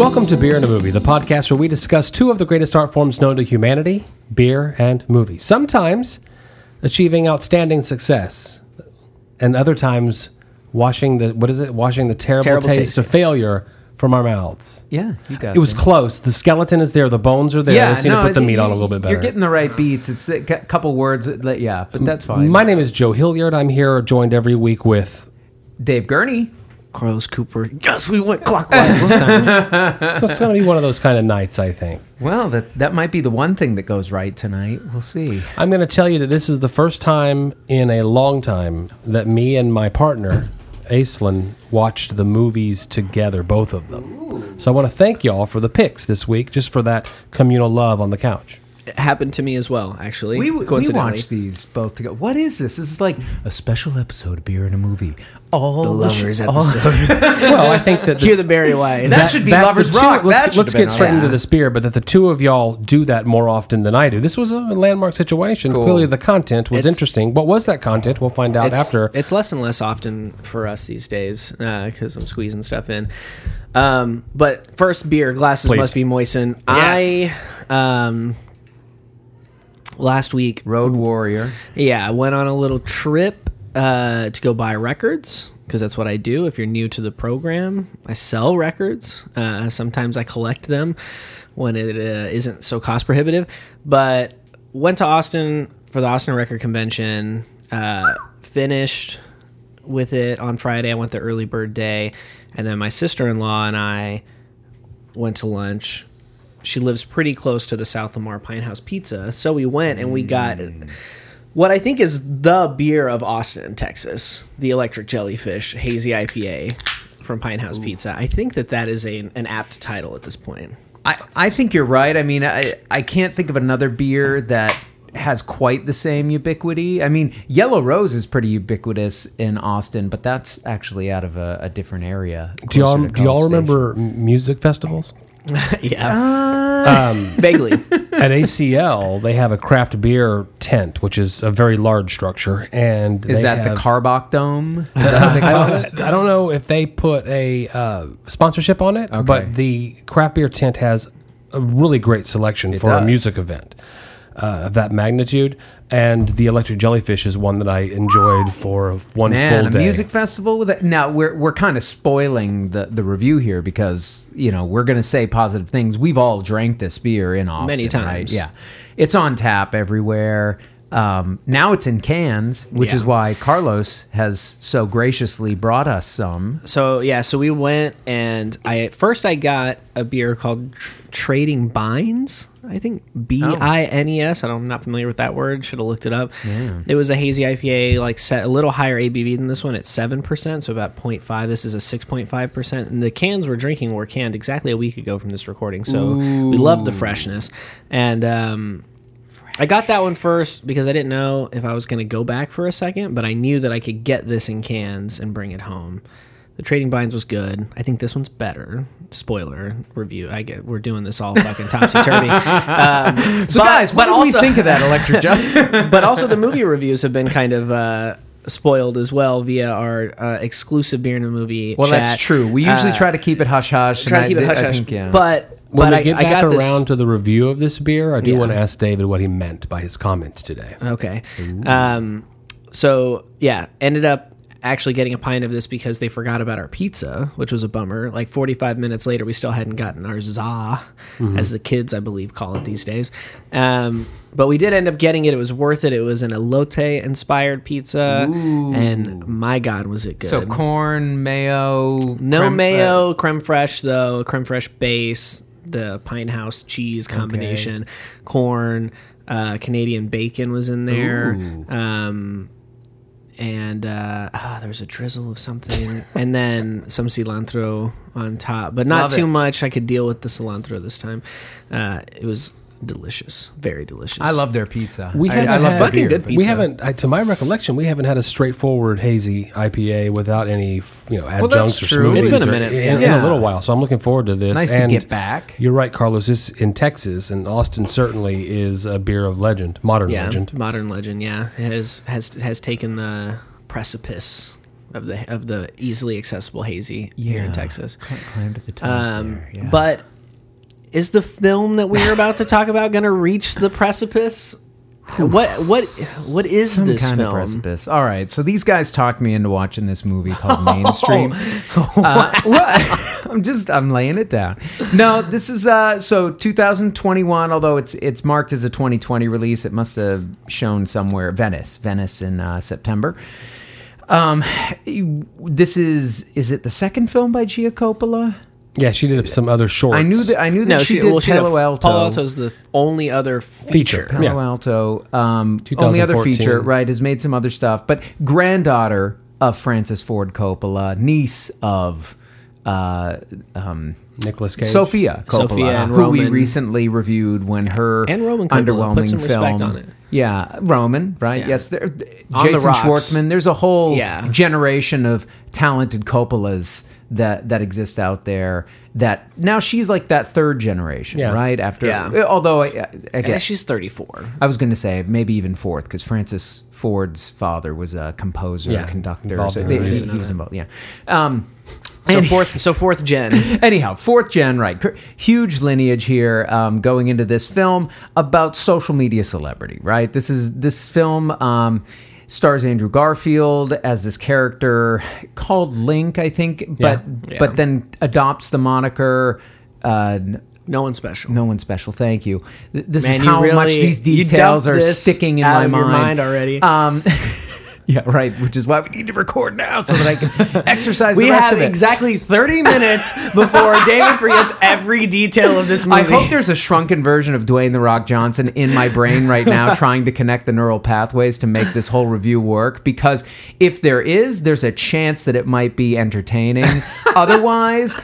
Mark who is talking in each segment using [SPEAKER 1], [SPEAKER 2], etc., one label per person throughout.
[SPEAKER 1] Welcome to Beer and a Movie, the podcast where we discuss two of the greatest art forms known to humanity beer and movie. Sometimes achieving outstanding success, and other times washing the, what is it? Washing the terrible,
[SPEAKER 2] Terrible
[SPEAKER 1] taste,
[SPEAKER 2] taste.
[SPEAKER 1] of failure from our mouths.
[SPEAKER 3] Yeah, you got
[SPEAKER 1] It was close. The skeleton is there, the bones are there.
[SPEAKER 3] Yeah,
[SPEAKER 1] I just need to put the meat on a little bit better.
[SPEAKER 3] You're getting the right beats. It's a cou- couple words. That- yeah, but that's fine.
[SPEAKER 1] My name is Joe Hilliard. I'm here joined every week with.
[SPEAKER 3] Dave Gurney.
[SPEAKER 2] Carlos Cooper. Yes, we went clockwise this time.
[SPEAKER 1] So it's going to be one of those kind of nights, I think.
[SPEAKER 3] Well, that that might be the one thing that goes right tonight. We'll see.
[SPEAKER 1] I'm going to tell you that this is the first time in a long time that me and my partner, Aislinn, watched the movies together, both of them. So I want to thank y'all for the picks this week, just for that communal love on the couch.
[SPEAKER 2] It happened to me as well, actually.
[SPEAKER 3] We, we
[SPEAKER 2] coincidentally.
[SPEAKER 3] watched these both together. What is this? This is like a special episode of Beer in a Movie. All
[SPEAKER 2] the
[SPEAKER 3] sh-
[SPEAKER 2] lovers
[SPEAKER 3] all-
[SPEAKER 2] episode.
[SPEAKER 1] Well, I think that.
[SPEAKER 2] Hear the Barry White.
[SPEAKER 3] That should be
[SPEAKER 1] the
[SPEAKER 3] Lovers
[SPEAKER 1] two-
[SPEAKER 3] Rock.
[SPEAKER 1] Let's, get- let's get straight
[SPEAKER 3] on
[SPEAKER 1] into
[SPEAKER 3] there.
[SPEAKER 1] the spear, but that the two of y'all do that more often than I do. This was a landmark situation. Clearly, the content was
[SPEAKER 2] It's-
[SPEAKER 1] interesting. What was that content? We'll find out
[SPEAKER 2] it's,
[SPEAKER 1] after.
[SPEAKER 2] it's less and less often for us these days because I'm squeezing stuff in. Um, but first, beer glasses
[SPEAKER 1] Please.
[SPEAKER 2] must be moistened. I um, last week,
[SPEAKER 3] Road Warrior.
[SPEAKER 2] yeah, I went on a little trip uh, to go buy records because that's what I do. If you're new to the program, I sell records. Uh, sometimes I collect them when it uh, not so cost prohibitive. But went to Austin for the Austin Record Convention. Uh, finished with it on Friday. I went the early bird day, and then my sister in law and I went to lunch. She lives pretty close to the South Lamar Pinthouse Pizza, so we went and we got what I think is the beer of Austin, Texas, the Electric Jellyfish Hazy IPA from Pinthouse Pizza. I think that that is a, an apt title at this point.
[SPEAKER 3] I, I think you're right. I mean, I, I can't think of another beer that has quite the same ubiquity. I mean, Yellow Rose is pretty ubiquitous in Austin, but that's actually out of a, a different area.
[SPEAKER 1] do y'all, do y'all remember music festivals?
[SPEAKER 2] yeah, um vaguely.
[SPEAKER 1] at ACL, they have a craft beer tent, which is a very large structure, and
[SPEAKER 3] Is
[SPEAKER 1] they
[SPEAKER 3] that
[SPEAKER 1] have-
[SPEAKER 3] the Karbach Dome? Is that what they
[SPEAKER 1] I don't, I don't know if they put a uh, sponsorship on it,
[SPEAKER 3] Okay.
[SPEAKER 1] but the craft beer tent has a really great selection for a music event uh, of that magnitude. And the Electric Jellyfish is one that I enjoyed for one
[SPEAKER 3] Man,
[SPEAKER 1] full
[SPEAKER 3] a
[SPEAKER 1] day.
[SPEAKER 3] music festival with it. Now we're we're kind of spoiling the, the review here because you know we're going to say positive things. We've all drank this beer in Austin,
[SPEAKER 2] Many
[SPEAKER 3] right?
[SPEAKER 2] times.
[SPEAKER 3] Yeah, it's on tap everywhere. Um, now it's in cans, which is why Carlos has so graciously brought us some.
[SPEAKER 2] So yeah, so we went and I first I got a beer called Tr- Training Bines. I think B I N E S. I don't, I'm not familiar with that word. Should have looked it up. It was a hazy IPA, like set a little higher ABV than this one. at seven percent, so about 0.5. This is a six point five percent. And the cans we're drinking were canned exactly a week ago from this recording. So we love the freshness. And um, I got that one first because I didn't know if I was going to go back for a second, but I knew that I could get this in cans and bring it home. The Training Bines was good. I think this one's better. Spoiler review. I get we're doing this all fucking topsy turvy. Um,
[SPEAKER 3] So, guys, what do we think of that electric jug?
[SPEAKER 2] but also the movie reviews have been kind of uh, spoiled as well via our uh, exclusive beer in the movie.
[SPEAKER 3] well,
[SPEAKER 2] chat.
[SPEAKER 3] that's true. We usually
[SPEAKER 2] Uh,
[SPEAKER 3] try to keep it hush hush.
[SPEAKER 2] try to keep it hush hush. Yeah. But
[SPEAKER 1] when
[SPEAKER 2] but
[SPEAKER 1] we
[SPEAKER 2] I,
[SPEAKER 1] get
[SPEAKER 2] I
[SPEAKER 1] back
[SPEAKER 2] got this-
[SPEAKER 1] around to the review of this beer, I do
[SPEAKER 2] Yeah.
[SPEAKER 1] want to ask David what he meant by his comment today.
[SPEAKER 2] Okay. Um, so yeah, ended up actually getting a pint of this because they forgot about our pizza, which was a bummer. Like 45 minutes later, we still hadn't gotten our za, as the kids I believe call it these days. Um, but we did end up getting it. It was worth it. It was an elote inspired pizza, and my god, was it good!
[SPEAKER 3] so corn, mayo,
[SPEAKER 2] No
[SPEAKER 3] creme-
[SPEAKER 2] mayo, creme fraiche though, creme fraiche base, the Pinthouse cheese combination, corn, uh, Canadian bacon was in there. Um, and uh, ah, there was a drizzle of something, and then some cilantro on top, but not
[SPEAKER 3] Love
[SPEAKER 2] too
[SPEAKER 3] it.
[SPEAKER 2] much. I could deal with the cilantro this time. Uh, it was delicious, very delicious.
[SPEAKER 3] I love their pizza.
[SPEAKER 1] We
[SPEAKER 3] I,
[SPEAKER 1] haven't
[SPEAKER 3] I love
[SPEAKER 1] had-
[SPEAKER 2] Fucking
[SPEAKER 3] beer.
[SPEAKER 2] good
[SPEAKER 1] We haven't, I, to my recollection, we haven't had a straightforward hazy IPA without any, you know,
[SPEAKER 3] that's
[SPEAKER 1] adjuncts or
[SPEAKER 3] true.
[SPEAKER 1] smoothies.
[SPEAKER 3] It's
[SPEAKER 2] been a minute,
[SPEAKER 1] in, in a little while. So I'm looking forward to this.
[SPEAKER 3] Nice to get back.
[SPEAKER 1] You're right, Carlos. This in Texas, and Austin certainly is a beer of legend, modern
[SPEAKER 2] yeah,
[SPEAKER 1] legend.
[SPEAKER 2] modern legend. Yeah, has has has taken the precipice of the of the easily accessible hazy here in Texas.
[SPEAKER 3] Climb to the top.
[SPEAKER 2] Um,
[SPEAKER 3] there, yeah.
[SPEAKER 2] But is the film that we're about to talk about going to reach the precipice? what what what is
[SPEAKER 3] Some
[SPEAKER 2] this
[SPEAKER 3] kind
[SPEAKER 2] film?
[SPEAKER 3] of precipice. All right, so these guys talked me into watching this movie called Mainstream.
[SPEAKER 2] Oh.
[SPEAKER 3] Uh, what? I'm just I'm laying it down. No, this is uh so 2021. Although it's it's marked as a 2020 release, it must have shown somewhere Venice, Venice in uh, September. Um, this is is it the second film by Gia Coppola?
[SPEAKER 1] Yeah, she did some other shorts.
[SPEAKER 3] I knew that I knew that
[SPEAKER 2] No,
[SPEAKER 3] she,
[SPEAKER 2] she,
[SPEAKER 3] did
[SPEAKER 2] well, she did
[SPEAKER 3] Palo Alto.
[SPEAKER 2] Palo Alto is the only other feature.
[SPEAKER 1] Feature.
[SPEAKER 3] Palo
[SPEAKER 1] Yeah.
[SPEAKER 3] Alto. Um, only other
[SPEAKER 1] 2014.
[SPEAKER 3] feature, right? Has made some other stuff, but granddaughter of Francis Ford Coppola, niece of uh, um,
[SPEAKER 1] Nicolas Cage.
[SPEAKER 3] Sofia Coppola,
[SPEAKER 2] Sofia and
[SPEAKER 3] who we
[SPEAKER 2] Roman.
[SPEAKER 3] recently reviewed when her
[SPEAKER 2] And Roman Coppola.
[SPEAKER 3] underwhelming
[SPEAKER 2] Put some
[SPEAKER 3] film.
[SPEAKER 2] respect on it.
[SPEAKER 3] Yeah, Roman, right?
[SPEAKER 2] Yeah.
[SPEAKER 3] Yes, there,
[SPEAKER 2] On the
[SPEAKER 3] Jason. Schwartzman. There's a whole
[SPEAKER 2] Yeah.
[SPEAKER 3] generation of talented Coppolas that that exist out there. That now she's like that third generation,
[SPEAKER 1] Yeah.
[SPEAKER 3] right? After,
[SPEAKER 2] Yeah.
[SPEAKER 3] although I, I guess
[SPEAKER 2] she's 34.
[SPEAKER 3] I was going to say maybe even fourth because Francis Ford's father was a composer,
[SPEAKER 1] Yeah,
[SPEAKER 3] conductor. So
[SPEAKER 1] in
[SPEAKER 3] they-
[SPEAKER 1] the
[SPEAKER 3] he, he was involved. Yeah. Um,
[SPEAKER 2] So
[SPEAKER 3] and-
[SPEAKER 2] fourth, so fourth gen.
[SPEAKER 3] Anyhow, fourth gen, right? Cr- Huge lineage here um, going into this film about social media celebrity, right? This is this film um, stars Andrew Garfield as this character called Link, I think, but
[SPEAKER 2] Yeah.
[SPEAKER 3] but then adopts the moniker. Uh, n-
[SPEAKER 2] No one special.
[SPEAKER 3] no one special. Thank you. Th- This
[SPEAKER 2] Man,
[SPEAKER 3] is
[SPEAKER 2] you
[SPEAKER 3] how much
[SPEAKER 2] really-
[SPEAKER 3] these
[SPEAKER 2] you
[SPEAKER 3] details
[SPEAKER 2] dumped
[SPEAKER 3] are
[SPEAKER 2] this
[SPEAKER 3] sticking in
[SPEAKER 2] out
[SPEAKER 3] my
[SPEAKER 2] of your
[SPEAKER 3] mind.
[SPEAKER 2] mind already.
[SPEAKER 3] Um, yeah, right. Which is why we need to record now so that I can exercise.
[SPEAKER 2] we have exactly 30 minutes before David forgets every detail of this movie.
[SPEAKER 3] I hope there's a shrunken version of Dwayne the Rock Johnson in my brain right now, trying to connect the neural pathways to make this whole review work. Because if there is, there's a chance that it might be entertaining. Otherwise,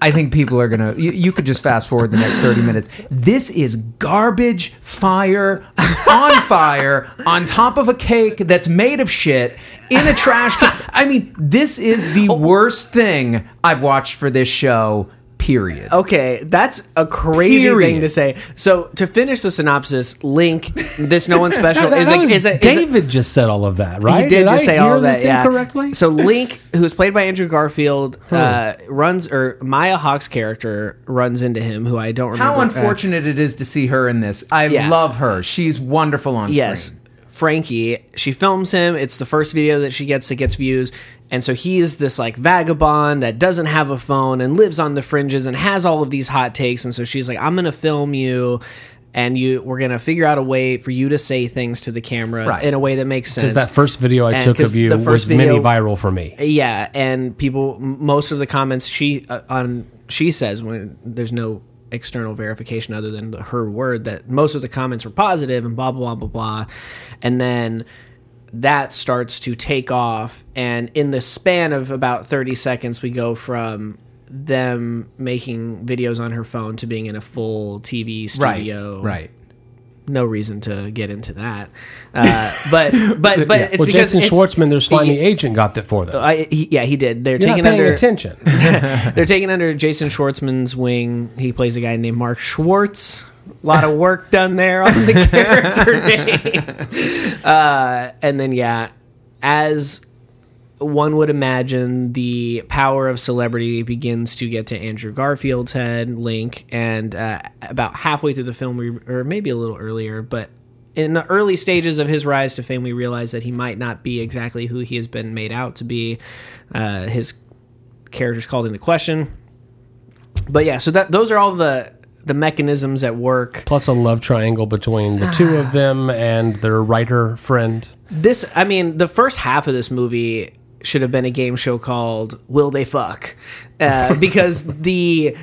[SPEAKER 3] I think people are gonna. You, you could just fast forward the next thirty minutes. This is garbage, fire, on fire, on top of a cake that's made of shit in a trash can. I mean, this is the worst thing I've watched for this show. Period.
[SPEAKER 2] Okay, that's a crazy
[SPEAKER 3] Period.
[SPEAKER 2] thing to say. So to finish the synopsis, Link, this no one special
[SPEAKER 1] That-
[SPEAKER 2] is
[SPEAKER 1] that
[SPEAKER 2] a, is a, is a
[SPEAKER 1] David just said all of that, right?
[SPEAKER 2] He did, just
[SPEAKER 1] I
[SPEAKER 2] say all of that. Yeah.
[SPEAKER 1] incorrectly?
[SPEAKER 2] So Link, who's played by Andrew Garfield, uh, runs or Maya Hawke's character runs into him, who I don't remember.
[SPEAKER 3] How
[SPEAKER 2] uh,
[SPEAKER 3] unfortunate it is to see her in this. I
[SPEAKER 2] Yeah.
[SPEAKER 3] love her. She's wonderful on
[SPEAKER 2] yes,
[SPEAKER 3] screen.
[SPEAKER 2] Frankie. She films him. It's the first video that she gets that gets views. And so he is this like vagabond that doesn't have a phone and lives on the fringes and has all of these hot takes. And so she's like, I'm gonna film you. And you, we're gonna figure out a way for you to say things to the camera
[SPEAKER 3] Right.
[SPEAKER 2] in a way that makes sense.
[SPEAKER 1] Because that first video I
[SPEAKER 2] And
[SPEAKER 1] took of you was mini viral for me.
[SPEAKER 2] Yeah, and people, most of the comments she uh, on she says when there's no external verification other than the, her word that most of the comments were positive and blah blah blah blah blah, and then that starts to take off, and in the span of about thirty seconds, we go from them making videos on her phone to being in a full TV
[SPEAKER 3] Right.
[SPEAKER 2] studio.
[SPEAKER 3] Right.
[SPEAKER 2] No reason to get into that, uh, but but but it's
[SPEAKER 1] Well,
[SPEAKER 2] because
[SPEAKER 1] Jason
[SPEAKER 2] it's-
[SPEAKER 1] Schwartzman, their slimy
[SPEAKER 2] he-
[SPEAKER 1] agent, got that for them.
[SPEAKER 2] I, he, yeah, he did. They're
[SPEAKER 1] You're not
[SPEAKER 2] taking
[SPEAKER 1] paying
[SPEAKER 2] under
[SPEAKER 1] attention.
[SPEAKER 2] they're taking under Jason Schwartzman's wing. He plays a guy named Mark Schwartz. A lot of work done there on the character name. Uh, and then, yeah, as one would imagine, the power of celebrity begins to get to Andrew Garfield's head, Link, and uh, about halfway through the film, we, or maybe a little earlier, but in the early stages of his rise to fame, we realize that he might not be exactly who he has been made out to be. Uh, his character's called into question. But yeah, so that those are all the the mechanisms at work.
[SPEAKER 1] Plus a love triangle between the two of them and their writer friend.
[SPEAKER 2] This, I mean, the first half of this movie should have been a game show called "Will They Fuck," uh, because the.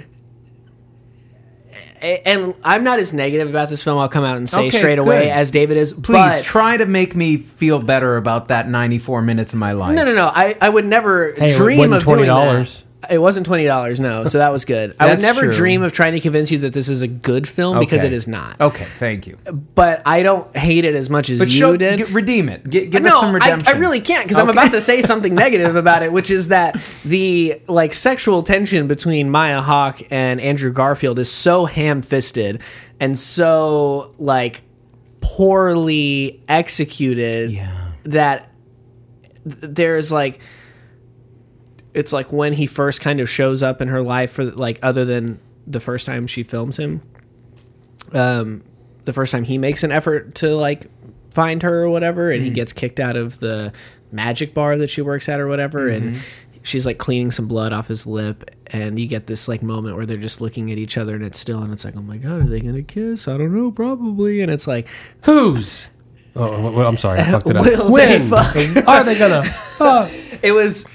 [SPEAKER 2] And I'm not as negative about this film. I'll come out and say
[SPEAKER 3] Okay,
[SPEAKER 2] straight away
[SPEAKER 3] good.
[SPEAKER 2] as David is.
[SPEAKER 3] Please
[SPEAKER 2] but-
[SPEAKER 3] try to make me feel better about that 94 minutes of my life.
[SPEAKER 2] No, no, no. I, I would never
[SPEAKER 1] Hey,
[SPEAKER 2] dream of doing
[SPEAKER 1] $20.
[SPEAKER 2] It wasn't twenty dollars, no. So that was good. I would
[SPEAKER 3] That's
[SPEAKER 2] never
[SPEAKER 3] true.
[SPEAKER 2] dream of trying to convince you that this is a good film because
[SPEAKER 3] Okay.
[SPEAKER 2] it is not.
[SPEAKER 3] Okay, thank you.
[SPEAKER 2] But I don't hate it as much as
[SPEAKER 3] But
[SPEAKER 2] you
[SPEAKER 3] show,
[SPEAKER 2] did.
[SPEAKER 3] redeem it. G- give
[SPEAKER 2] no,
[SPEAKER 3] us some
[SPEAKER 2] I,
[SPEAKER 3] redemption.
[SPEAKER 2] I really can't because I'm
[SPEAKER 3] Okay.
[SPEAKER 2] about to say something negative about it, which is that the like sexual tension between Maya Hawke and Andrew Garfield is so ham-fisted and so like poorly executed
[SPEAKER 3] Yeah.
[SPEAKER 2] that th- there's like it's like when he first kind of shows up in her life for like other than the first time she films him. Um, the first time he makes an effort to like find her or whatever, and he gets kicked out of the magic bar that she works at or whatever, and she's like cleaning some blood off his lip, and you get this like moment where they're just looking at each other and it's still, and it's like, oh my god, are they gonna kiss? I don't know, probably, and it's like,
[SPEAKER 1] Who's? Oh, well, I'm sorry, I fucked it up.
[SPEAKER 2] Will
[SPEAKER 1] when
[SPEAKER 2] they fuck?
[SPEAKER 1] are they gonna fuck?
[SPEAKER 2] it was,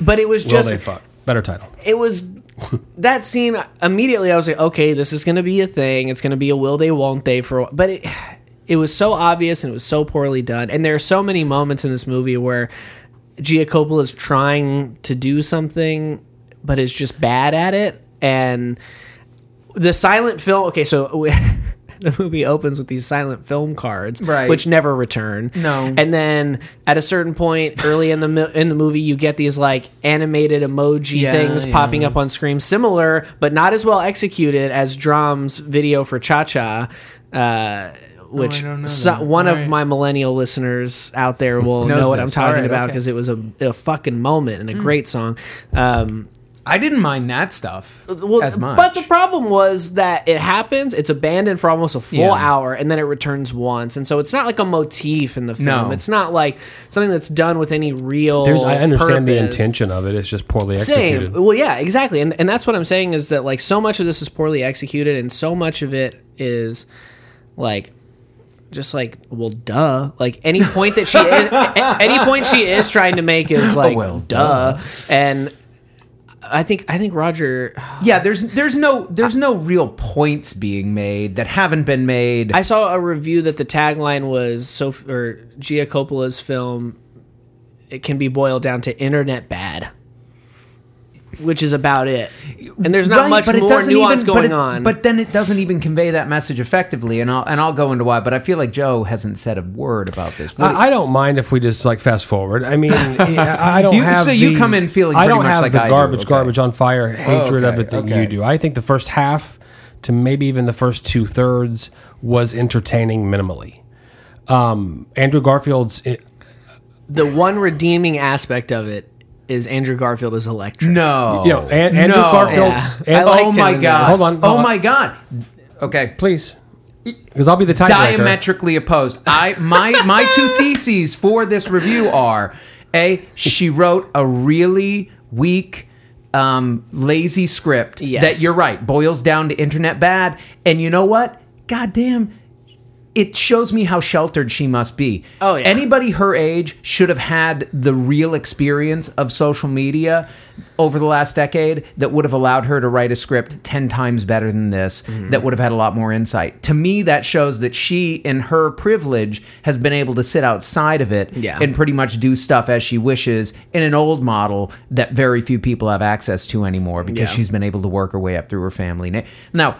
[SPEAKER 2] but it was just Will
[SPEAKER 1] they fuck? Better title.
[SPEAKER 2] it was that scene immediately i was like okay this is gonna be a thing it's gonna be a will they won't they for a while. but it it was so obvious and it was so poorly done and there are so many moments in this movie where Gia Coppola is trying to do something but is just bad at it and the silent film okay so the movie opens with these silent film cards
[SPEAKER 3] Right.
[SPEAKER 2] which never return
[SPEAKER 3] No.
[SPEAKER 2] and then at a certain point early in the in the movie you get these like animated emoji
[SPEAKER 3] Yeah,
[SPEAKER 2] things
[SPEAKER 3] yeah.
[SPEAKER 2] popping up on screen similar but not as well executed as Drum's video for Cha Cha uh which
[SPEAKER 3] Oh,
[SPEAKER 2] so- one of my millennial listeners out there will know what I'm talking
[SPEAKER 3] Alright,
[SPEAKER 2] about
[SPEAKER 3] okay.
[SPEAKER 2] because it was a, a fucking moment and a great song. Um,
[SPEAKER 3] I didn't mind that stuff
[SPEAKER 2] well,
[SPEAKER 3] as much.
[SPEAKER 2] But the problem was that it happens, it's abandoned for almost a full
[SPEAKER 3] Yeah.
[SPEAKER 2] hour, and then it returns once. And so it's not like a motif in the film.
[SPEAKER 3] No.
[SPEAKER 2] It's not like something that's done with any real.
[SPEAKER 1] There's, I understand the intention of it. It's just poorly executed.
[SPEAKER 2] Same. Well, yeah, exactly. And, and that's what I'm saying is that, like, so much of this is poorly executed, and so much of it is, like, just like, well, duh. Like, any point that she is, any point she is trying to make is like, oh,
[SPEAKER 3] well,
[SPEAKER 2] duh. And I think, I think Roger,
[SPEAKER 3] yeah, there's there's no there's no real points being made that haven't been made.
[SPEAKER 2] I saw a review that the tagline was so or Gia Coppola's film it can be boiled down to internet bad. Which is about it. And there's not
[SPEAKER 3] Right,
[SPEAKER 2] much
[SPEAKER 3] but it
[SPEAKER 2] more
[SPEAKER 3] doesn't
[SPEAKER 2] nuance
[SPEAKER 3] even,
[SPEAKER 2] going
[SPEAKER 3] but it-
[SPEAKER 2] on.
[SPEAKER 3] But then it doesn't even convey that message effectively, and I'll and I'll go into why. But I feel like Joe hasn't said a word about this. What-
[SPEAKER 1] I, I don't mind if we just like fast forward. I mean, I I don't
[SPEAKER 3] You-
[SPEAKER 1] have.
[SPEAKER 3] so you
[SPEAKER 1] the-
[SPEAKER 3] come in feeling
[SPEAKER 1] I
[SPEAKER 3] pretty
[SPEAKER 1] don't
[SPEAKER 3] much
[SPEAKER 1] have
[SPEAKER 3] like
[SPEAKER 1] the
[SPEAKER 3] I do,
[SPEAKER 1] garbage,
[SPEAKER 3] okay.
[SPEAKER 1] garbage on fire hatred of
[SPEAKER 3] okay,
[SPEAKER 1] it that
[SPEAKER 3] okay.
[SPEAKER 1] you do. I think the first half to maybe even the first two thirds was entertaining minimally. Um, Andrew Garfield's
[SPEAKER 2] the one redeeming aspect of it is Andrew Garfield is electric.
[SPEAKER 3] no,
[SPEAKER 1] You know, Andrew
[SPEAKER 3] no.
[SPEAKER 1] Garfield's-
[SPEAKER 2] Yeah. I liked
[SPEAKER 3] oh
[SPEAKER 2] him
[SPEAKER 3] my
[SPEAKER 2] in
[SPEAKER 3] god!
[SPEAKER 2] this.
[SPEAKER 1] Hold on,
[SPEAKER 3] Oh
[SPEAKER 1] on.
[SPEAKER 3] my god! Okay,
[SPEAKER 1] please, because I'll be the tiebreaker.
[SPEAKER 3] diametrically opposed. I my my two theses for this review are: a she wrote a really weak. Um, lazy script
[SPEAKER 2] Yes.
[SPEAKER 3] that you're right boils down to internet bad, and you know what? Goddamn, it shows me how sheltered she must be.
[SPEAKER 2] Oh, yeah.
[SPEAKER 3] Anybody her age should have had the real experience of social media over the last decade that would have allowed her to write a script 10 times better than this
[SPEAKER 2] Mm-hmm.
[SPEAKER 3] that would have had a lot more insight. To me that shows that she in her privilege has been able to sit outside of it
[SPEAKER 2] Yeah.
[SPEAKER 3] and pretty much do stuff as she wishes in an old model that very few people have access to anymore because
[SPEAKER 2] Yeah.
[SPEAKER 3] she's been able to work her way up through her family. Now,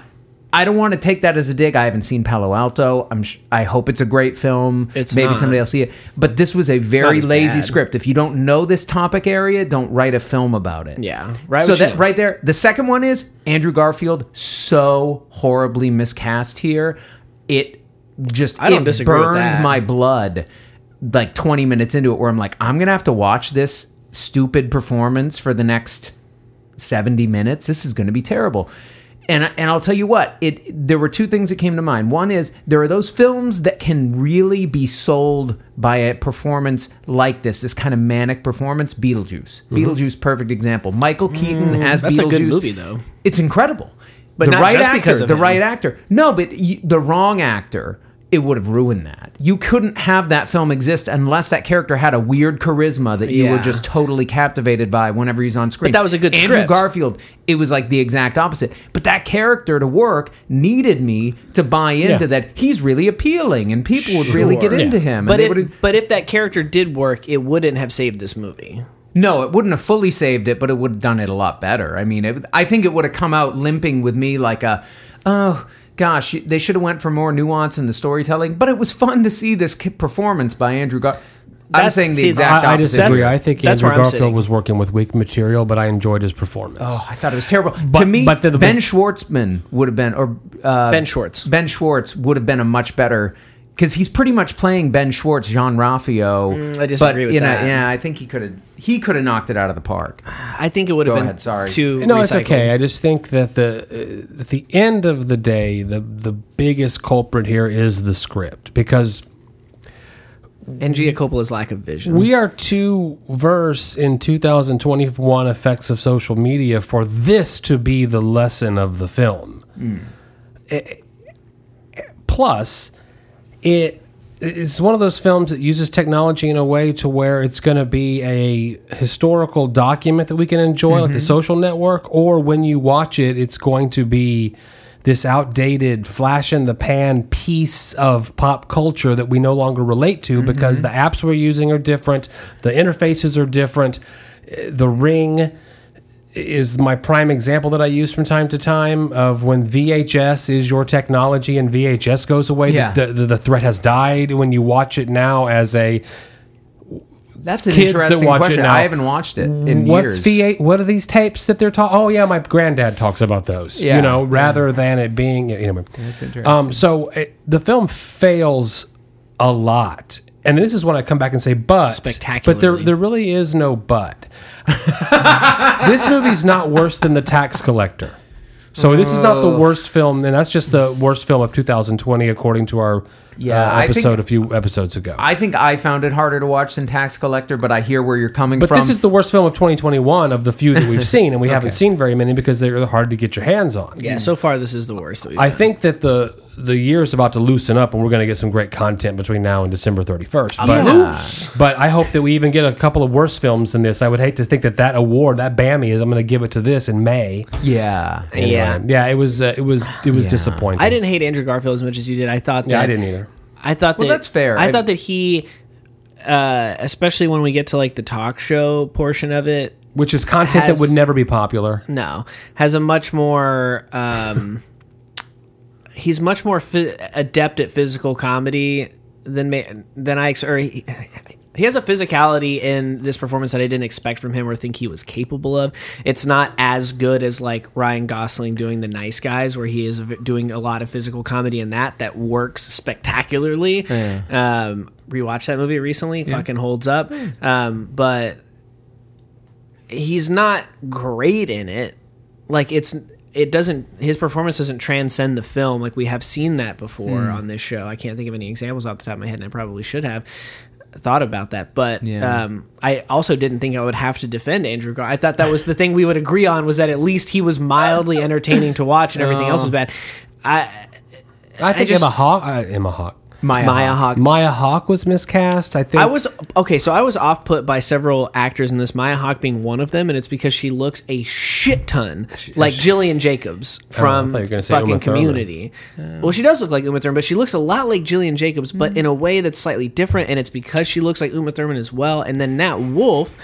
[SPEAKER 3] I don't want to take that as a dig. I haven't seen Palo Alto. I'm. Sh- I hope it's a great film.
[SPEAKER 2] It's
[SPEAKER 3] maybe
[SPEAKER 2] not.
[SPEAKER 3] somebody else see it. But this was a very lazy
[SPEAKER 2] bad.
[SPEAKER 3] script. If you don't know this topic area, don't write a film about it.
[SPEAKER 2] Yeah. Write
[SPEAKER 3] so that
[SPEAKER 2] know.
[SPEAKER 3] right there. The second one is Andrew Garfield. So horribly miscast here. It just
[SPEAKER 2] I don't
[SPEAKER 3] it
[SPEAKER 2] disagree with
[SPEAKER 3] burned
[SPEAKER 2] that.
[SPEAKER 3] my blood. Like 20 minutes into it, where I'm like, I'm gonna have to watch this stupid performance for the next 70 minutes. This is going to be terrible. And, and I'll tell you what, it there were two things that came to mind. One is there are those films that can really be sold by a performance like this, this kind of manic performance. Beetlejuice, Beetlejuice, perfect example. Michael Keaton as
[SPEAKER 2] Mm, that's a
[SPEAKER 3] Beetlejuice.
[SPEAKER 2] good movie, though.
[SPEAKER 3] It's incredible.
[SPEAKER 2] But
[SPEAKER 3] the
[SPEAKER 2] not
[SPEAKER 3] right
[SPEAKER 2] just
[SPEAKER 3] actor,
[SPEAKER 2] because of
[SPEAKER 3] the
[SPEAKER 2] him.
[SPEAKER 3] right actor. No, but y the wrong actor, it would have ruined that. You couldn't have that film exist unless that character had a weird charisma that you were just totally captivated by whenever he's on screen.
[SPEAKER 2] But that was a good
[SPEAKER 3] Andrew
[SPEAKER 2] script.
[SPEAKER 3] Garfield, it was like the exact opposite. But that character to work needed me to buy into
[SPEAKER 1] Yeah.
[SPEAKER 3] that he's really appealing and people would really get
[SPEAKER 1] Sure.
[SPEAKER 3] into him.
[SPEAKER 2] But if, but if that character did work, it wouldn't have saved this movie.
[SPEAKER 3] No, it wouldn't have fully saved it, but it would have done it a lot better. I mean, it, I think it would have come out limping with me like a, oh gosh, they should have went for more nuance in the storytelling. But it was fun to see this ki- performance by Andrew Gar. I'm saying the
[SPEAKER 2] see,
[SPEAKER 3] exact
[SPEAKER 1] I, I
[SPEAKER 3] opposite.
[SPEAKER 1] disagree.
[SPEAKER 2] That's-
[SPEAKER 1] I think
[SPEAKER 2] that's
[SPEAKER 1] Andrew
[SPEAKER 2] I'm
[SPEAKER 1] Garfield
[SPEAKER 2] sitting.
[SPEAKER 1] was working with weak material, but I enjoyed his performance.
[SPEAKER 3] Oh, I thought it was terrible.
[SPEAKER 1] But, to
[SPEAKER 3] me,
[SPEAKER 1] but the- the-
[SPEAKER 3] Ben Schwartzman would have been, or uh,
[SPEAKER 2] Ben Schwartz.
[SPEAKER 3] Ben Schwartz would have been a much better because he's pretty much playing Ben Schwartz, Jean-Ralphio.
[SPEAKER 2] Mm, I disagree
[SPEAKER 3] but,
[SPEAKER 2] with
[SPEAKER 3] you know,
[SPEAKER 2] that.
[SPEAKER 3] Yeah, I think he could have he could have knocked it out of the park.
[SPEAKER 2] I think it would have been
[SPEAKER 3] ahead, sorry.
[SPEAKER 2] too.
[SPEAKER 1] No, it's okay. I just think that the uh, at the end of the day, the the biggest culprit here is the script because
[SPEAKER 2] And Gia Coppola's lack of vision.
[SPEAKER 1] we are too verse in 2021 effects of social media for this to be the lesson of the film. Eh, plus, it it's one of those films that uses technology in a way to where it's going to be a historical document that we can enjoy, like the social network, or when you watch it, it's going to be this outdated flash in the pan piece of pop culture that we no longer relate to because the apps we're using are different, the interfaces are different, eh, the ring is my prime example that I use from time to time of when VHS is your technology and VHS goes away.
[SPEAKER 3] Yeah.
[SPEAKER 1] The, the, the threat has died when you watch it now as a
[SPEAKER 3] That's an
[SPEAKER 1] Kids that
[SPEAKER 3] interesting
[SPEAKER 1] watch it
[SPEAKER 3] question.
[SPEAKER 1] now.
[SPEAKER 3] I haven't watched it in
[SPEAKER 1] what's
[SPEAKER 3] years.
[SPEAKER 1] V8? What are these tapes that they're talking? Oh yeah, my granddad talks about those.
[SPEAKER 3] Yeah.
[SPEAKER 1] You know, rather than it being. You know,
[SPEAKER 3] That's interesting.
[SPEAKER 1] Um, so it, the film fails a lot, and this is when I come back and say, but spectacular. But there, there really is no but. This movie's not worse than The Tax Collector. So this is not the worst film, and that's just the worst film of 2020, according to our
[SPEAKER 3] Yeah,
[SPEAKER 1] uh,
[SPEAKER 3] I think-
[SPEAKER 1] episode a few episodes ago.
[SPEAKER 3] I think I found it harder to watch than Tax Collector, but I hear where you're coming
[SPEAKER 1] But
[SPEAKER 3] from.
[SPEAKER 1] this is the worst film of 2021 of the few that we've seen, and we haven't seen very many because they're hard to get your hands on.
[SPEAKER 2] yeah, so far this is the worst. That we've
[SPEAKER 1] I
[SPEAKER 2] done.
[SPEAKER 1] think that the the year is about to loosen up, and we're going to get some great content between now and December 31st. But,
[SPEAKER 3] Yeah.
[SPEAKER 1] but I hope that we even get a couple of worse films than this. I would hate to think that that award, that Bammy, is I'm going to give it to this in May.
[SPEAKER 3] yeah.
[SPEAKER 1] And,
[SPEAKER 2] Yeah.
[SPEAKER 1] uh, yeah. It was uh, it was it was
[SPEAKER 3] Yeah.
[SPEAKER 1] disappointing.
[SPEAKER 2] I didn't hate Andrew Garfield as much as you did. I thought that
[SPEAKER 1] Yeah, I didn't either.
[SPEAKER 2] I thought
[SPEAKER 3] Well,
[SPEAKER 2] that
[SPEAKER 3] that's fair.
[SPEAKER 2] I,
[SPEAKER 3] I-
[SPEAKER 2] thought that he, uh, especially when we get to like the talk show portion of it,
[SPEAKER 1] Which is content
[SPEAKER 2] Has-
[SPEAKER 1] that would never be popular.
[SPEAKER 2] no, has a much more. Um, he's much more fi- adept at physical comedy than ma- than I ex- or he, he has a physicality in this performance that I didn't expect from him or think he was capable of. It's not as good as like Ryan Gosling doing the Nice Guys, where he is doing a lot of physical comedy in that that works spectacularly. Um, rewatched that movie recently, fucking holds up. Um, but he's not great in it. Like it's it doesn't his performance doesn't transcend the film like we have seen that before
[SPEAKER 3] Hmm.
[SPEAKER 2] on this show. I can't think of any examples off the top of my head and I probably should have thought about that. But
[SPEAKER 3] Yeah.
[SPEAKER 2] um, I also didn't think I would have to defend Andrew Gar. I thought that was the thing we would agree on was that at least he was mildly entertaining to watch and everything else was bad. I
[SPEAKER 1] I think I
[SPEAKER 2] just-
[SPEAKER 1] Emma Hawk. Uh, Emma Hawk.
[SPEAKER 3] Maya,
[SPEAKER 2] Maya
[SPEAKER 3] Hawke.
[SPEAKER 2] Hawk
[SPEAKER 1] Maya Hawke was miscast. I think
[SPEAKER 2] I was okay, so I was off put by several actors in this, Maya Hawke being one of them, and it's because she looks a shit ton like Gillian Jacobs oh, from
[SPEAKER 1] Oh, you were gonna say
[SPEAKER 2] fucking
[SPEAKER 1] Uma Thurman.
[SPEAKER 2] Community. Oh. Well, she does look like Uma Thurman, but she looks a lot like Gillian Jacobs, but in a way that's slightly different, and it's because she looks like Uma Thurman as well. And then Nat Wolff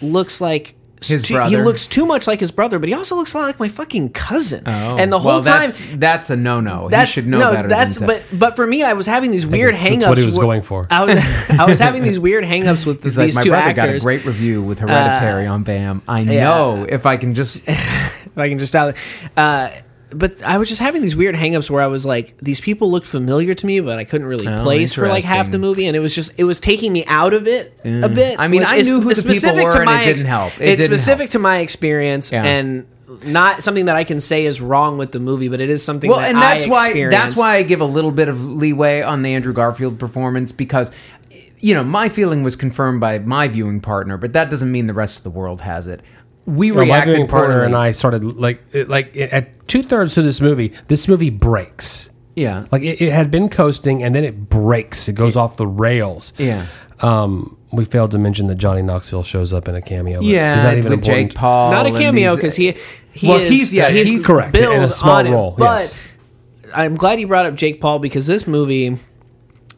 [SPEAKER 2] looks like.
[SPEAKER 3] His
[SPEAKER 2] too-
[SPEAKER 3] brother.
[SPEAKER 2] He looks too much like his brother, but he also looks a lot like my fucking cousin. Oh, and the whole
[SPEAKER 3] well,
[SPEAKER 2] time,
[SPEAKER 3] that's, that's a no-no. He should know
[SPEAKER 2] no,
[SPEAKER 3] better.
[SPEAKER 2] that's
[SPEAKER 3] than
[SPEAKER 2] but but for me, I was having these weird
[SPEAKER 1] that's
[SPEAKER 2] hangups.
[SPEAKER 1] what he was
[SPEAKER 2] where-
[SPEAKER 1] going for.
[SPEAKER 2] I was I was having these weird hangups with
[SPEAKER 3] He's
[SPEAKER 2] these
[SPEAKER 3] like, my
[SPEAKER 2] two
[SPEAKER 3] brother got a great review with Hereditary on BAM. I know if I can just
[SPEAKER 2] if I can just tell. Uh, but I was just having these weird hangups where I was like, these people looked familiar to me, but I couldn't really
[SPEAKER 3] Oh,
[SPEAKER 2] place for like half the movie, and it was just it was taking me out of it a bit.
[SPEAKER 3] I mean, I knew who the people
[SPEAKER 2] specific
[SPEAKER 3] were,
[SPEAKER 2] to
[SPEAKER 3] and
[SPEAKER 2] my
[SPEAKER 3] it didn't help. It
[SPEAKER 2] it's
[SPEAKER 3] didn't
[SPEAKER 2] specific
[SPEAKER 3] help.
[SPEAKER 2] to my experience
[SPEAKER 3] Yeah.
[SPEAKER 2] and not something that I can say is wrong with the movie, but it is something
[SPEAKER 3] well,
[SPEAKER 2] that
[SPEAKER 3] and that's
[SPEAKER 2] I
[SPEAKER 3] why that's why I give a little bit of leeway on the Andrew Garfield performance because you know my feeling was confirmed by my viewing partner, but that doesn't mean the rest of the world has it. We
[SPEAKER 1] Well, my
[SPEAKER 3] reacted
[SPEAKER 1] viewing partner and I started like like at two thirds of this movie. This movie breaks.
[SPEAKER 3] Yeah.
[SPEAKER 1] Like it, it had been coasting and then it breaks. It goes off the rails.
[SPEAKER 3] Yeah.
[SPEAKER 1] Um, we failed to mention that Johnny Knoxville shows up in a cameo.
[SPEAKER 3] Yeah,
[SPEAKER 1] is that even
[SPEAKER 3] with
[SPEAKER 1] important?
[SPEAKER 3] Jake Paul.
[SPEAKER 2] not a cameo because he he
[SPEAKER 3] Well,
[SPEAKER 2] is
[SPEAKER 3] he's- yeah, he's
[SPEAKER 1] correct, in a small
[SPEAKER 2] on it,
[SPEAKER 1] role,
[SPEAKER 2] but
[SPEAKER 1] yes.
[SPEAKER 2] I'm glad you brought up Jake Paul because this movie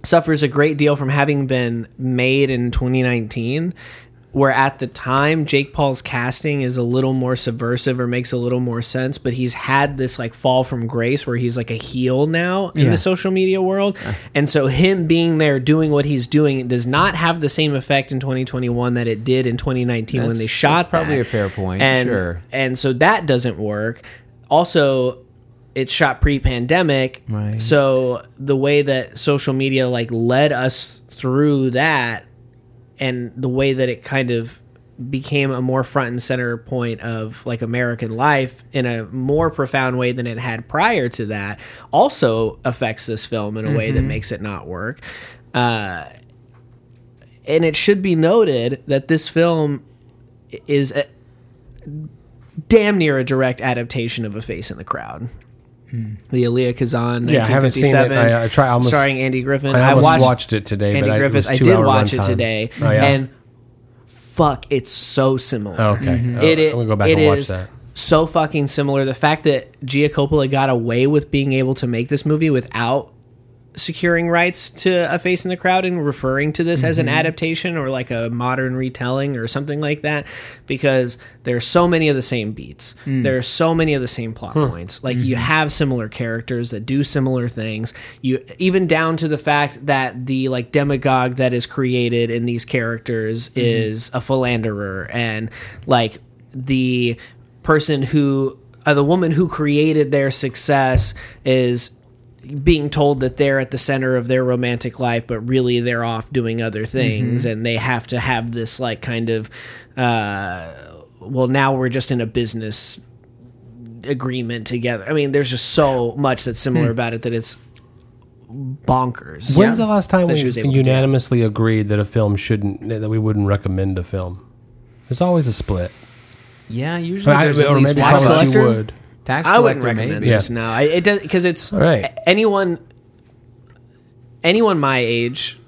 [SPEAKER 2] suffers a great deal from having been made in 2019 where at the time Jake Paul's casting is a little more subversive or makes a little more sense but he's had this like fall from grace where he's like a heel now in
[SPEAKER 3] Yeah.
[SPEAKER 2] the social media world and so him being there doing what he's doing does not have the same effect in 2021 that it did in 2019 when they shot
[SPEAKER 3] that's probably
[SPEAKER 2] that.
[SPEAKER 3] a fair point,
[SPEAKER 2] and
[SPEAKER 3] sure.
[SPEAKER 2] and so that doesn't work also it's shot pre-pandemic.
[SPEAKER 3] Right.
[SPEAKER 2] So the way that social media like led us through that and the way that it kind of became a more front and center point of like American life in a more profound way than it had prior to that also affects this film in a way that makes it not work. Uh, and it should be noted that this film is a, damn near a direct adaptation of A Face in the Crowd. The Elia Kazan,
[SPEAKER 1] Yeah, I haven't seen it. I- uh, I try- almost-
[SPEAKER 2] starring Andy Griffin.
[SPEAKER 1] I almost
[SPEAKER 2] watched,
[SPEAKER 1] watched it today,
[SPEAKER 2] Andy
[SPEAKER 1] but I- it
[SPEAKER 2] Griffith. I did watch it today,
[SPEAKER 1] Oh, yeah?
[SPEAKER 2] and fuck, it's so similar.
[SPEAKER 1] Okay. Oh,
[SPEAKER 2] It is.
[SPEAKER 1] I'm gonna go back
[SPEAKER 2] it
[SPEAKER 1] and watch
[SPEAKER 2] is
[SPEAKER 1] that.
[SPEAKER 2] So fucking similar. The fact that Gia Coppola got away with being able to make this movie without securing rights to a face in the crowd and referring to this as an
[SPEAKER 1] Mm-hmm.
[SPEAKER 2] adaptation or like a modern retelling or something like that because there's so many of the same beats
[SPEAKER 1] Mm.
[SPEAKER 2] there's so many of the same plot points like you
[SPEAKER 1] Mm-hmm.
[SPEAKER 2] have similar characters that do similar things you even down to the fact that the like demagogue that is created in these characters
[SPEAKER 1] Mm-hmm.
[SPEAKER 2] is a philanderer and like the person who uh, the woman who created their success is being told that they're at the center of their romantic life, but really they're off doing other things, and they have to have this like kind of, uh, well, now we're just in a business agreement together. I mean, there's just so much that's similar about it that it's bonkers.
[SPEAKER 1] When's
[SPEAKER 2] Yeah.
[SPEAKER 1] the last time we
[SPEAKER 2] she to
[SPEAKER 1] unanimously agreed that a film shouldn't that we wouldn't recommend a film? There's always a split.
[SPEAKER 3] Yeah, usually
[SPEAKER 1] I-
[SPEAKER 3] there's
[SPEAKER 1] or
[SPEAKER 3] at least
[SPEAKER 1] maybe
[SPEAKER 3] one.
[SPEAKER 2] Tax
[SPEAKER 1] probably you
[SPEAKER 2] Collector?
[SPEAKER 1] would.
[SPEAKER 3] Tax
[SPEAKER 2] I wouldn't recommend
[SPEAKER 3] maybe.
[SPEAKER 2] this now. I, it does because it's
[SPEAKER 1] All right.
[SPEAKER 2] anyone anyone my age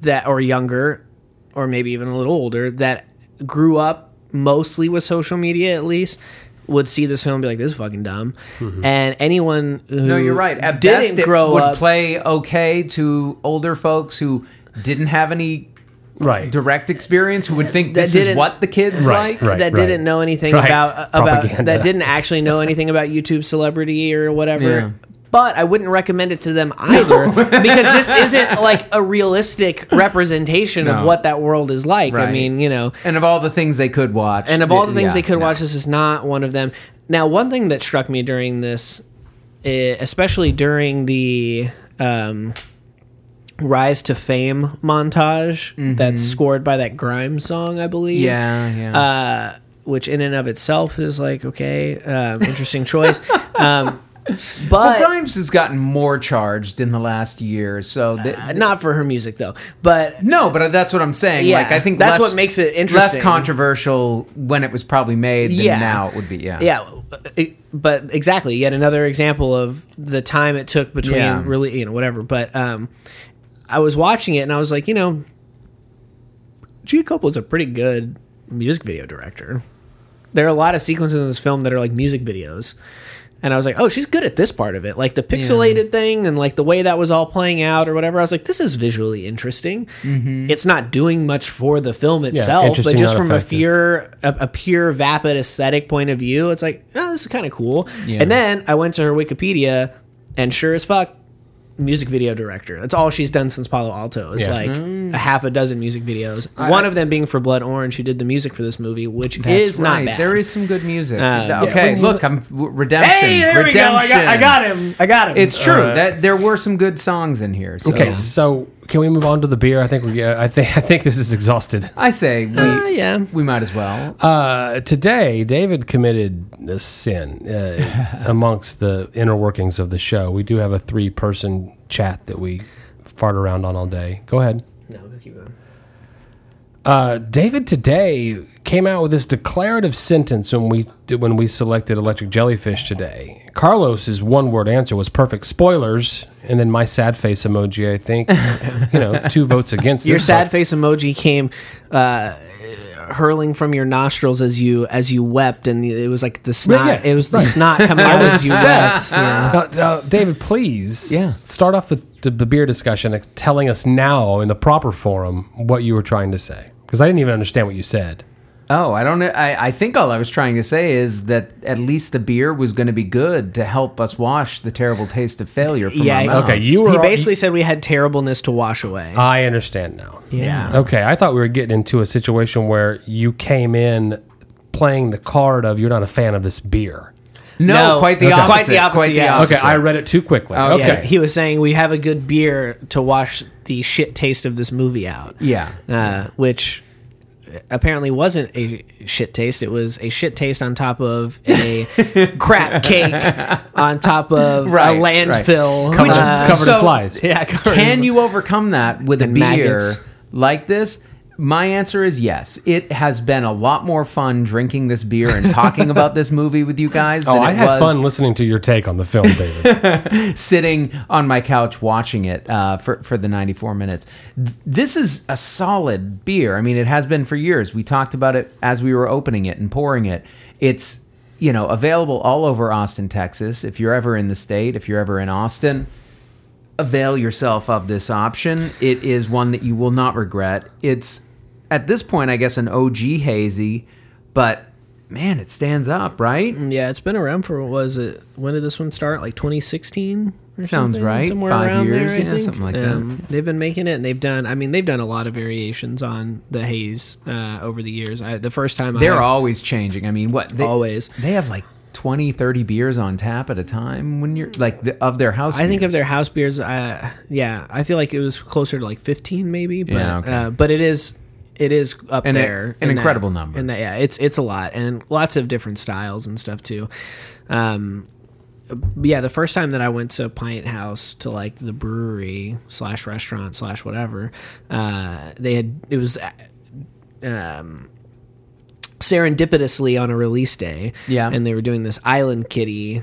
[SPEAKER 2] that or younger or maybe even a little older that grew up mostly with social media at least would see this film and be like this is fucking dumb mm-hmm. and anyone who
[SPEAKER 3] No, you're right. At
[SPEAKER 2] didn't
[SPEAKER 3] best, it
[SPEAKER 2] grow
[SPEAKER 3] would
[SPEAKER 2] up
[SPEAKER 3] play okay to older folks who didn't have any
[SPEAKER 1] Right.
[SPEAKER 3] direct experience, who would think
[SPEAKER 2] That
[SPEAKER 3] this is
[SPEAKER 2] didn't-
[SPEAKER 3] what the kids
[SPEAKER 1] Right,
[SPEAKER 3] like.
[SPEAKER 1] right.
[SPEAKER 2] that didn't know anything
[SPEAKER 1] Right.
[SPEAKER 2] about about
[SPEAKER 1] Propaganda.
[SPEAKER 2] that didn't actually know anything about YouTube celebrity or whatever.
[SPEAKER 3] Yeah.
[SPEAKER 2] But I wouldn't recommend it to them either because this isn't like a realistic representation of
[SPEAKER 3] No.
[SPEAKER 2] what that world is like. I
[SPEAKER 3] Right.
[SPEAKER 2] mean, you know,
[SPEAKER 3] And of all the things they could watch,
[SPEAKER 2] and of all the things
[SPEAKER 3] yeah,
[SPEAKER 2] they could
[SPEAKER 3] no.
[SPEAKER 2] watch, this is not one of them. Now, one thing that struck me during this, eh, especially during the um, Rise to Fame montage that's scored by that Grimes song, I believe
[SPEAKER 3] Yeah, yeah.
[SPEAKER 2] uh, which in and of itself is like okay, um, interesting choice. Um,
[SPEAKER 3] well,
[SPEAKER 2] but
[SPEAKER 3] Grimes has gotten more charged in the last year, so th-
[SPEAKER 2] Uh, not for her music though. But
[SPEAKER 3] no, but that's what I'm saying.
[SPEAKER 2] Yeah,
[SPEAKER 3] like I think
[SPEAKER 2] that's
[SPEAKER 3] less-
[SPEAKER 2] what makes it interesting.
[SPEAKER 3] less controversial when it was probably made than
[SPEAKER 2] Yeah.
[SPEAKER 3] now it would be. Yeah,
[SPEAKER 2] yeah, it- but exactly yet another example of the time it took between
[SPEAKER 3] Yeah.
[SPEAKER 2] really you know whatever. But um, I was watching it and I was like, you know, Gia Coppola is a pretty good music video director. There are a lot of sequences in this film that are like music videos. And I was like, oh, she's good at this part of it. Like the pixelated thing and like the way that was all playing out or whatever. I was like, this is visually interesting. It's not doing much for the film itself, but just from a pure, a, a pure vapid aesthetic point of view, it's like, oh, this is kind of cool.
[SPEAKER 3] Yeah.
[SPEAKER 2] And then I went to her Wikipedia and sure as fuck, music video director. That's all she's done since Palo Alto. It's
[SPEAKER 1] Yeah.
[SPEAKER 2] like
[SPEAKER 3] Mm.
[SPEAKER 2] a half a dozen music videos. One of them being for Blood Orange, who did the music for this movie, which is not bad.
[SPEAKER 3] There is some good music.
[SPEAKER 2] Uh,
[SPEAKER 3] okay,
[SPEAKER 1] when you-
[SPEAKER 3] look, I'm w- redemption. redemption.
[SPEAKER 2] him. I got him.
[SPEAKER 3] It's true that there were some good songs in here. So.
[SPEAKER 1] Okay, so can we move on to the beer? I think we. I think. I think this is exhausted.
[SPEAKER 3] I say we
[SPEAKER 2] Uh, yeah.
[SPEAKER 3] we might as well.
[SPEAKER 1] Uh, today, David committed a sin uh, amongst the inner workings of the show. We do have a three-person chat that we fart around on all day. Go ahead.
[SPEAKER 2] No, go keep going.
[SPEAKER 1] Uh, David today came out with this declarative sentence when we when we selected electric jellyfish today. Carlos's one-word answer was perfect spoilers, and then my sad face emoji. I think you know two votes against
[SPEAKER 2] Your sad face emoji came uh, hurling from your nostrils as you as you wept, and it was like the snot.
[SPEAKER 1] yeah,
[SPEAKER 2] it was the
[SPEAKER 1] right.
[SPEAKER 2] snot coming out
[SPEAKER 1] was
[SPEAKER 2] as you wept. Yeah.
[SPEAKER 1] Uh, uh, David, please,
[SPEAKER 3] Yeah.
[SPEAKER 1] start off the, the the beer discussion, telling us now in the proper forum what you were trying to say, because I didn't even understand what you said.
[SPEAKER 3] Oh, I don't know. I, I think all I was trying to say is that at least the beer was going to be good to help us wash the terrible taste of failure from
[SPEAKER 2] Yeah,
[SPEAKER 3] our
[SPEAKER 2] he-
[SPEAKER 3] mouths.
[SPEAKER 1] Okay, you were
[SPEAKER 2] He
[SPEAKER 1] all-
[SPEAKER 2] basically said we had terribleness to wash away.
[SPEAKER 1] I understand now.
[SPEAKER 2] yeah.
[SPEAKER 1] Okay, I thought we were getting into a situation where you came in playing the card of you're not a fan of this beer.
[SPEAKER 3] No, quite the
[SPEAKER 1] Okay.
[SPEAKER 3] opposite.
[SPEAKER 2] Quite the opposite, yeah.
[SPEAKER 1] Okay, I read it too quickly.
[SPEAKER 3] Oh,
[SPEAKER 1] okay.
[SPEAKER 2] Yeah, he was saying we have a good beer to wash the shit taste of this movie out.
[SPEAKER 3] Yeah.
[SPEAKER 2] uh, which apparently wasn't a shit taste. It was a shit taste on top of a crap cake on top of
[SPEAKER 3] Right,
[SPEAKER 2] a
[SPEAKER 3] right.
[SPEAKER 2] landfill
[SPEAKER 1] Covered,
[SPEAKER 2] uh,
[SPEAKER 1] covered
[SPEAKER 3] so-
[SPEAKER 1] in flies.
[SPEAKER 2] Yeah, covered
[SPEAKER 3] Can
[SPEAKER 2] in-
[SPEAKER 3] you overcome that with a beer
[SPEAKER 2] maggots.
[SPEAKER 3] like this? My answer is yes. It has been a lot more fun drinking this beer and talking about this movie with you guys.
[SPEAKER 1] Oh,
[SPEAKER 3] than
[SPEAKER 1] I
[SPEAKER 3] it
[SPEAKER 1] had
[SPEAKER 3] was
[SPEAKER 1] fun listening to your take on the film, David.
[SPEAKER 3] sitting on my couch watching it uh, for for the 94 minutes. Th- This is a solid beer. I mean, it has been for years. We talked about it as we were opening it and pouring it. It's you know available all over Austin, Texas. If you're ever in the state, if you're ever in Austin, avail yourself of this option. It is one that you will not regret. It's at this point, I guess, an OG hazy, but man, it stands up, right?
[SPEAKER 2] Yeah, it's been around for what was it? When did this one start? Like 2016.
[SPEAKER 3] Sounds
[SPEAKER 2] something?
[SPEAKER 3] right.
[SPEAKER 2] Somewhere
[SPEAKER 3] Five
[SPEAKER 2] around
[SPEAKER 3] years,
[SPEAKER 2] there, I
[SPEAKER 3] yeah,
[SPEAKER 2] think.
[SPEAKER 3] something like that.
[SPEAKER 2] Um, They've been making it, and they've done. I mean, they've done a lot of variations on the haze uh, over the years. I, the first time
[SPEAKER 3] They're
[SPEAKER 2] I,
[SPEAKER 3] always changing. I mean, what they,
[SPEAKER 2] Always.
[SPEAKER 3] they have like 20, 30 beers on tap at a time when you're like the, of their house.
[SPEAKER 2] I think of their house beers. Uh, yeah, I feel like it was closer to like 15, maybe. But
[SPEAKER 3] Yeah, okay.
[SPEAKER 2] uh, but it is it is up
[SPEAKER 3] An-
[SPEAKER 2] there.
[SPEAKER 3] an
[SPEAKER 2] in
[SPEAKER 3] incredible
[SPEAKER 2] that-
[SPEAKER 3] number.
[SPEAKER 2] And that, yeah, it's it's a lot and lots of different styles and stuff too. Um, yeah, the first time that I went to Pinthouse to like the brewery slash restaurant slash whatever, uh, they had it was. Um, serendipitously on a release day.
[SPEAKER 3] Yeah.
[SPEAKER 2] And they were doing this Island Kitty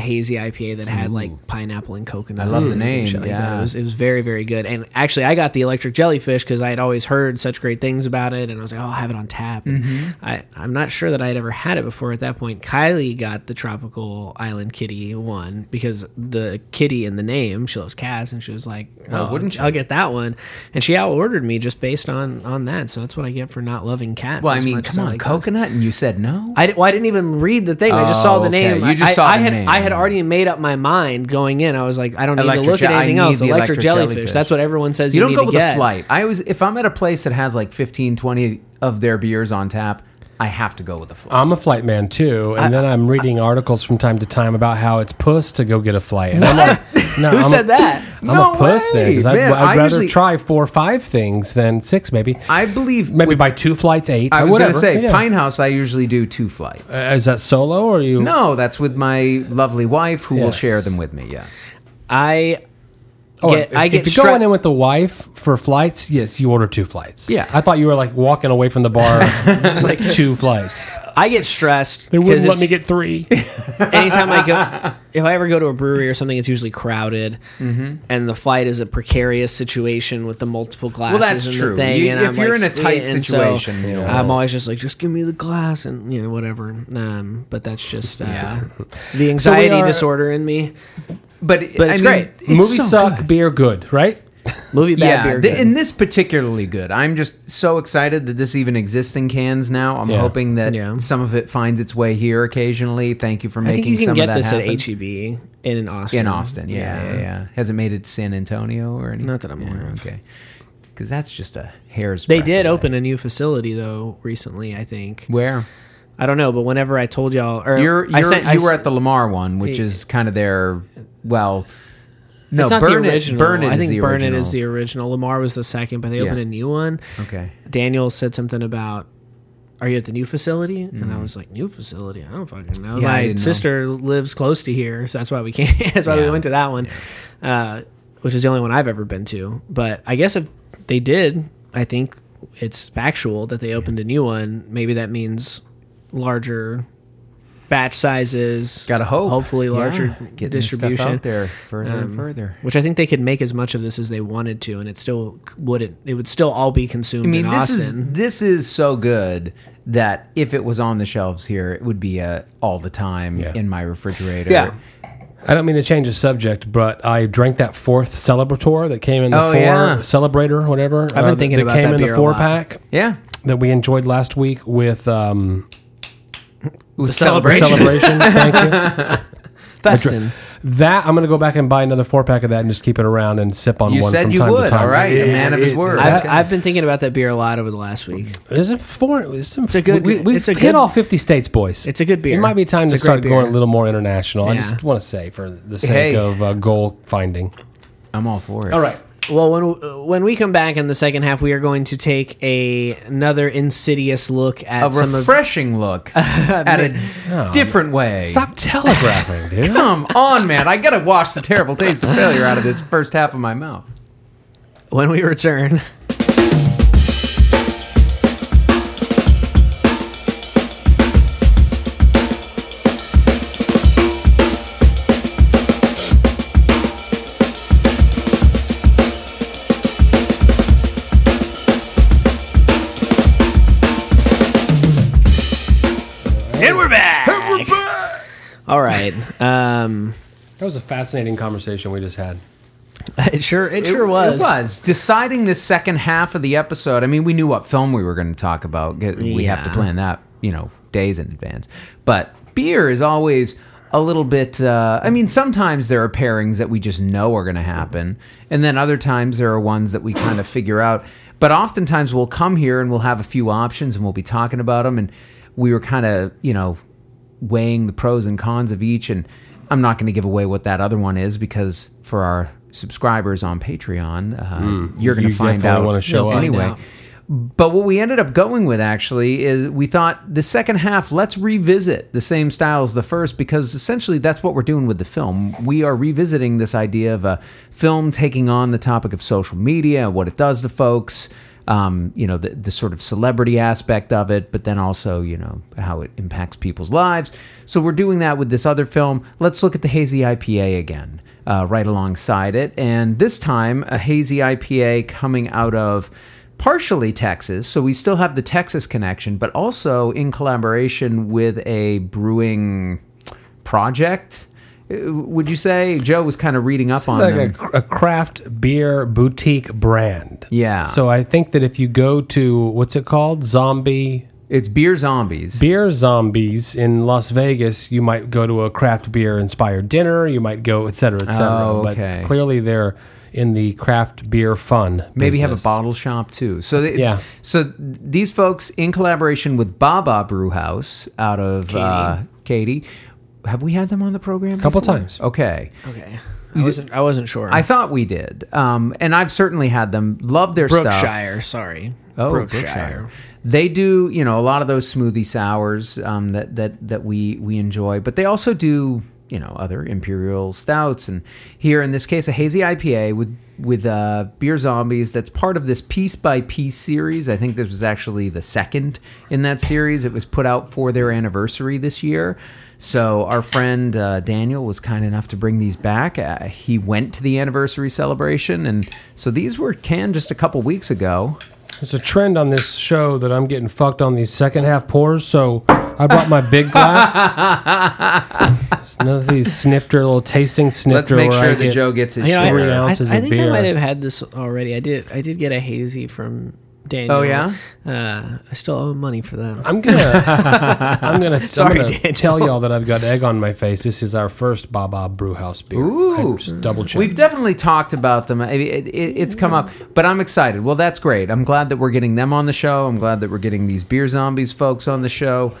[SPEAKER 2] hazy IPA that had like pineapple and coconut.
[SPEAKER 3] I love the name,
[SPEAKER 2] like
[SPEAKER 3] yeah.
[SPEAKER 2] It was it was very very good. And actually, I got the electric jellyfish because I had always heard such great things about it, and I was like, oh, I'll have it on tap.
[SPEAKER 3] Mm-hmm.
[SPEAKER 2] I I'm not sure that I had ever had it before at that point. Kylie got the tropical Island Kitty one because the kitty in the name she loves cats, and she was like,
[SPEAKER 3] Oh,
[SPEAKER 2] oh,
[SPEAKER 3] wouldn't she?
[SPEAKER 2] I'll get that one. And she out ordered me just based on on that. So that's what I get for not loving cats.
[SPEAKER 3] Well, I mean, come on,
[SPEAKER 2] like
[SPEAKER 3] coconut, and you said no.
[SPEAKER 2] I, well, I didn't even read the thing. I just saw
[SPEAKER 3] Oh,
[SPEAKER 2] the name.
[SPEAKER 3] okay. You just
[SPEAKER 2] I,
[SPEAKER 3] saw
[SPEAKER 2] I
[SPEAKER 3] the
[SPEAKER 2] had
[SPEAKER 3] name.
[SPEAKER 2] I had already made up my mind going in. I was like, I don't need
[SPEAKER 3] Electric
[SPEAKER 2] to look
[SPEAKER 3] je-
[SPEAKER 2] at
[SPEAKER 3] I
[SPEAKER 2] anything
[SPEAKER 3] need
[SPEAKER 2] else.
[SPEAKER 3] the
[SPEAKER 2] Electric,
[SPEAKER 3] electric
[SPEAKER 2] jellyfish.
[SPEAKER 3] jellyfish.
[SPEAKER 2] That's what everyone says.
[SPEAKER 3] you
[SPEAKER 2] You,
[SPEAKER 3] don't
[SPEAKER 2] need
[SPEAKER 3] go
[SPEAKER 2] to
[SPEAKER 3] with
[SPEAKER 2] get.
[SPEAKER 3] a flight. I always, if I'm at a place that has like 15, 20 of their beers on tap, I have to go with a flight.
[SPEAKER 1] I'm a flight man too, and then I'm reading articles from time to time about how it's puss to go get a flight. And I'm like, no,
[SPEAKER 2] Who
[SPEAKER 1] I'm
[SPEAKER 2] said
[SPEAKER 1] a,
[SPEAKER 2] that?
[SPEAKER 1] I'm
[SPEAKER 3] No
[SPEAKER 1] a puss then
[SPEAKER 3] way,
[SPEAKER 1] because I'd,
[SPEAKER 3] man.
[SPEAKER 1] I'd
[SPEAKER 3] I
[SPEAKER 1] rather
[SPEAKER 3] usually-
[SPEAKER 1] try four or five things than six, maybe.
[SPEAKER 3] I believe.
[SPEAKER 1] Maybe
[SPEAKER 3] with-
[SPEAKER 1] by two flights, eight.
[SPEAKER 3] I was going to say
[SPEAKER 1] Yeah.
[SPEAKER 3] Pine House. I usually do two flights.
[SPEAKER 1] Uh, is that solo or you?
[SPEAKER 3] no, that's with my lovely wife, who will share them with me. Yes.
[SPEAKER 2] I
[SPEAKER 1] Oh,
[SPEAKER 2] get.
[SPEAKER 1] if,
[SPEAKER 2] I get.
[SPEAKER 1] if you're going in with the wife for flights, yes, you order two flights.
[SPEAKER 3] Yeah.
[SPEAKER 1] I thought you were like walking away from the bar, just like two flights.
[SPEAKER 2] I get stressed.
[SPEAKER 1] They
[SPEAKER 2] 'cause
[SPEAKER 1] wouldn't let
[SPEAKER 2] it's-
[SPEAKER 1] me get three.
[SPEAKER 2] anytime I go, if I ever go to a brewery or something, it's usually crowded,
[SPEAKER 3] Mm-hmm.
[SPEAKER 2] and the flight is a precarious situation with the multiple glasses
[SPEAKER 3] that's
[SPEAKER 2] and
[SPEAKER 3] true.
[SPEAKER 2] the thing.
[SPEAKER 3] You-
[SPEAKER 2] and
[SPEAKER 3] if
[SPEAKER 2] I'm
[SPEAKER 3] you're
[SPEAKER 2] like,
[SPEAKER 3] in a tight
[SPEAKER 2] and so
[SPEAKER 3] situation, you know.
[SPEAKER 2] I'm always just like, just give me the glass and you know whatever. Um, but that's just uh,
[SPEAKER 3] Yeah.
[SPEAKER 2] the anxiety
[SPEAKER 1] are-
[SPEAKER 2] disorder in me.
[SPEAKER 3] But,
[SPEAKER 2] But
[SPEAKER 3] I
[SPEAKER 2] it's
[SPEAKER 3] mean,
[SPEAKER 2] great.
[SPEAKER 3] it's
[SPEAKER 1] Movies
[SPEAKER 3] so
[SPEAKER 1] suck,
[SPEAKER 3] good.
[SPEAKER 1] beer good, right?
[SPEAKER 2] Movie bad
[SPEAKER 3] yeah,
[SPEAKER 2] beer.
[SPEAKER 3] th-
[SPEAKER 2] good.
[SPEAKER 3] and this particularly good. I'm just so excited that this even exists in cans now. I'm
[SPEAKER 1] Yeah.
[SPEAKER 3] hoping that
[SPEAKER 2] Yeah.
[SPEAKER 3] some of it finds its way here occasionally. Thank you for
[SPEAKER 2] I
[SPEAKER 3] making
[SPEAKER 2] think you can
[SPEAKER 3] some
[SPEAKER 2] get
[SPEAKER 3] of that
[SPEAKER 2] this
[SPEAKER 3] happen.
[SPEAKER 2] at HEB in Austin.
[SPEAKER 3] in Austin. Yeah, yeah, yeah, Has it made it to San Antonio or anything?
[SPEAKER 2] Not that I'm aware of.
[SPEAKER 3] Okay, because that's just a hair's.
[SPEAKER 2] They
[SPEAKER 3] breadth
[SPEAKER 2] did
[SPEAKER 3] away.
[SPEAKER 2] open a new facility though recently. I think
[SPEAKER 3] Where
[SPEAKER 2] I don't know, but whenever I told y'all, or
[SPEAKER 3] you're,
[SPEAKER 2] I
[SPEAKER 3] you're
[SPEAKER 2] sent, I
[SPEAKER 3] you were
[SPEAKER 2] s-
[SPEAKER 3] at the Lamar one, which is kind of their well. No,
[SPEAKER 2] it's not
[SPEAKER 3] Burn
[SPEAKER 2] the original.
[SPEAKER 3] Burn
[SPEAKER 2] I think
[SPEAKER 3] the
[SPEAKER 2] Burn. It is the original. Lamar was the second, but they
[SPEAKER 3] Yeah.
[SPEAKER 2] opened a new one.
[SPEAKER 3] Okay.
[SPEAKER 2] Daniel said something about, "Are you at the new facility?" And I was like, "New facility? I don't fucking know."
[SPEAKER 3] Yeah, I
[SPEAKER 2] My
[SPEAKER 3] didn't know.
[SPEAKER 2] sister lives close to here, so that's why we came. that's why
[SPEAKER 3] Yeah.
[SPEAKER 2] we went to that one, uh, which is the only one I've ever been to. But I guess if they did, I think it's factual that they opened a new one. Maybe that means larger batch sizes.
[SPEAKER 3] Got to hope.
[SPEAKER 2] Hopefully, larger
[SPEAKER 3] Yeah, getting this stuff
[SPEAKER 2] distribution
[SPEAKER 3] out there further and
[SPEAKER 2] Um,
[SPEAKER 3] further.
[SPEAKER 2] which I think they could make as much of this as they wanted to, and it still wouldn't. It would still all be consumed
[SPEAKER 3] I mean,
[SPEAKER 2] in
[SPEAKER 3] this is this is so good that if it was on the shelves here, it would be uh, all the time
[SPEAKER 1] Yeah.
[SPEAKER 3] in my refrigerator.
[SPEAKER 2] Yeah.
[SPEAKER 1] I don't mean to change the subject, but I drank that fourth Celebrator that came in the
[SPEAKER 3] Oh,
[SPEAKER 1] four
[SPEAKER 3] yeah.
[SPEAKER 1] Celebrator, whatever. I've
[SPEAKER 2] been thinking
[SPEAKER 1] that
[SPEAKER 2] about
[SPEAKER 1] came
[SPEAKER 2] that
[SPEAKER 1] in
[SPEAKER 2] beer
[SPEAKER 1] the four pack
[SPEAKER 3] yeah.
[SPEAKER 1] that we enjoyed last week with um,
[SPEAKER 3] With
[SPEAKER 2] celebration.
[SPEAKER 1] celebration. Thank you.
[SPEAKER 2] Festin.
[SPEAKER 1] That I'm going to go back and buy another four pack of that and just keep it around and sip on
[SPEAKER 3] You
[SPEAKER 1] one
[SPEAKER 3] said
[SPEAKER 1] from
[SPEAKER 3] you
[SPEAKER 1] time
[SPEAKER 3] would.
[SPEAKER 1] to time.
[SPEAKER 3] All right, a man of his word.
[SPEAKER 2] I've,
[SPEAKER 3] Okay.
[SPEAKER 2] I've been thinking about that beer a lot over the last week.
[SPEAKER 1] There's a four. There's some.
[SPEAKER 2] a good-
[SPEAKER 1] We, we've
[SPEAKER 2] it's a
[SPEAKER 1] hit
[SPEAKER 2] good-
[SPEAKER 1] all 50 states, boys.
[SPEAKER 2] It's a good beer.
[SPEAKER 1] It might be time
[SPEAKER 2] It's
[SPEAKER 1] to
[SPEAKER 2] a
[SPEAKER 1] start
[SPEAKER 2] great
[SPEAKER 1] going a little more international. I
[SPEAKER 2] Yeah.
[SPEAKER 1] just want to say, for the sake
[SPEAKER 3] Hey.
[SPEAKER 1] of uh, goal finding.
[SPEAKER 3] I'm all for it.
[SPEAKER 1] All right.
[SPEAKER 2] Well, when when we come back in the second half, we are going to take a another insidious look at
[SPEAKER 3] A
[SPEAKER 2] some of
[SPEAKER 3] refreshing look at a different way.
[SPEAKER 1] Stop telegraphing, dude.
[SPEAKER 3] Come on, man. I got to wash the terrible taste of failure out of this first half of my mouth.
[SPEAKER 2] when we return. All right. Um,
[SPEAKER 1] That was a fascinating conversation we just had.
[SPEAKER 2] it sure it, sure was.
[SPEAKER 3] It was. Deciding the second half of the episode, I mean, we knew what film we were going to talk about. Get- We have to
[SPEAKER 2] Yeah.
[SPEAKER 3] plan that, you know, days in advance. But beer is always a little bit. Uh, I mean, sometimes there are pairings that we just know are going to happen, and then other times there are ones that we kind of figure out. But oftentimes we'll come here and we'll have a few options and we'll be talking about them, and we were kind of, you know, weighing the pros and cons of each. And I'm not going to give away what that other one is because for our subscribers on Patreon, uh, you're going
[SPEAKER 1] you
[SPEAKER 3] to find
[SPEAKER 1] definitely
[SPEAKER 3] out
[SPEAKER 1] wanna show up.
[SPEAKER 3] anyway.
[SPEAKER 2] out.
[SPEAKER 3] But what we ended up going with actually is we thought the second half, let's revisit the same style as the first because essentially that's what we're doing with the film. We are revisiting this idea of a film taking on the topic of social media, what it does to folks, um, you know, the, the sort of celebrity aspect of it, but then also, you know, how it impacts people's lives. So we're doing that with this other film. Let's look at the Hazy IPA again, uh, right alongside it. And this time, a Hazy IPA coming out of partially Texas. So we still have the Texas connection, but also in collaboration with a brewing project. Would you say Joe was kind of reading up on
[SPEAKER 1] like
[SPEAKER 3] them?
[SPEAKER 1] a, a craft beer boutique brand.
[SPEAKER 3] Yeah.
[SPEAKER 1] So I think that if you go to what's it called, Zombie
[SPEAKER 3] It's beer zombies.
[SPEAKER 1] Beer Zombies in Las Vegas, you might go to a craft beer inspired dinner. You might go, et cetera, et cetera.
[SPEAKER 3] Oh, okay.
[SPEAKER 1] But clearly, they're in the craft beer fun.
[SPEAKER 3] Maybe have a bottle shop too. So it's,
[SPEAKER 1] Yeah.
[SPEAKER 3] So these folks, in collaboration with Baa Baa Brewhouse out of uh, Katy, have we had them on the program?
[SPEAKER 1] A couple
[SPEAKER 3] before?
[SPEAKER 1] times.
[SPEAKER 3] Okay.
[SPEAKER 2] Okay. I wasn't, I wasn't sure.
[SPEAKER 3] I thought we did, um, and I've certainly had them. Love their stuff.
[SPEAKER 2] Brookshire, sorry.
[SPEAKER 3] Oh,
[SPEAKER 2] Brookshire.
[SPEAKER 3] Brookshire. They do, you know, a lot of those smoothie sours um, that that that we we enjoy, but they also do, you know, other imperial stouts, and here in this case, a hazy IPA with with uh, beer zombies. That's part of this piece by piece series. I think this was actually the second in that series. It was put out for their anniversary this year. So our friend uh, Daniel was kind enough to bring these back. Uh, he went to the anniversary celebration, and so these were canned just a couple weeks ago.
[SPEAKER 1] There's a trend on this show that I'm getting fucked on these second half pours, so I brought my big glass. It's none of these snifter, little tasting snifter.
[SPEAKER 3] Let's make sure
[SPEAKER 1] I
[SPEAKER 3] that
[SPEAKER 1] get-
[SPEAKER 3] Joe gets his
[SPEAKER 2] You know,
[SPEAKER 3] share.
[SPEAKER 1] Three
[SPEAKER 2] I, I,
[SPEAKER 1] ounces
[SPEAKER 2] I
[SPEAKER 1] of
[SPEAKER 2] think I might have had this already. I did. I did get a hazy from Daniel.
[SPEAKER 3] Oh, yeah?
[SPEAKER 2] Uh, I still owe money for them.
[SPEAKER 1] I'm gonna, I'm gonna,
[SPEAKER 2] Sorry,
[SPEAKER 1] I'm gonna
[SPEAKER 2] Daniel.
[SPEAKER 1] tell y'all that I've got egg on my face. This is our first Baa Baa Brewhouse beer.
[SPEAKER 3] Ooh.
[SPEAKER 1] I just double check.
[SPEAKER 3] We've definitely talked about them. I mean, It, it, it's come up, but I'm excited. Well, that's great. I'm glad that we're getting them on the show. I'm glad that we're getting these beer zombies folks on the show.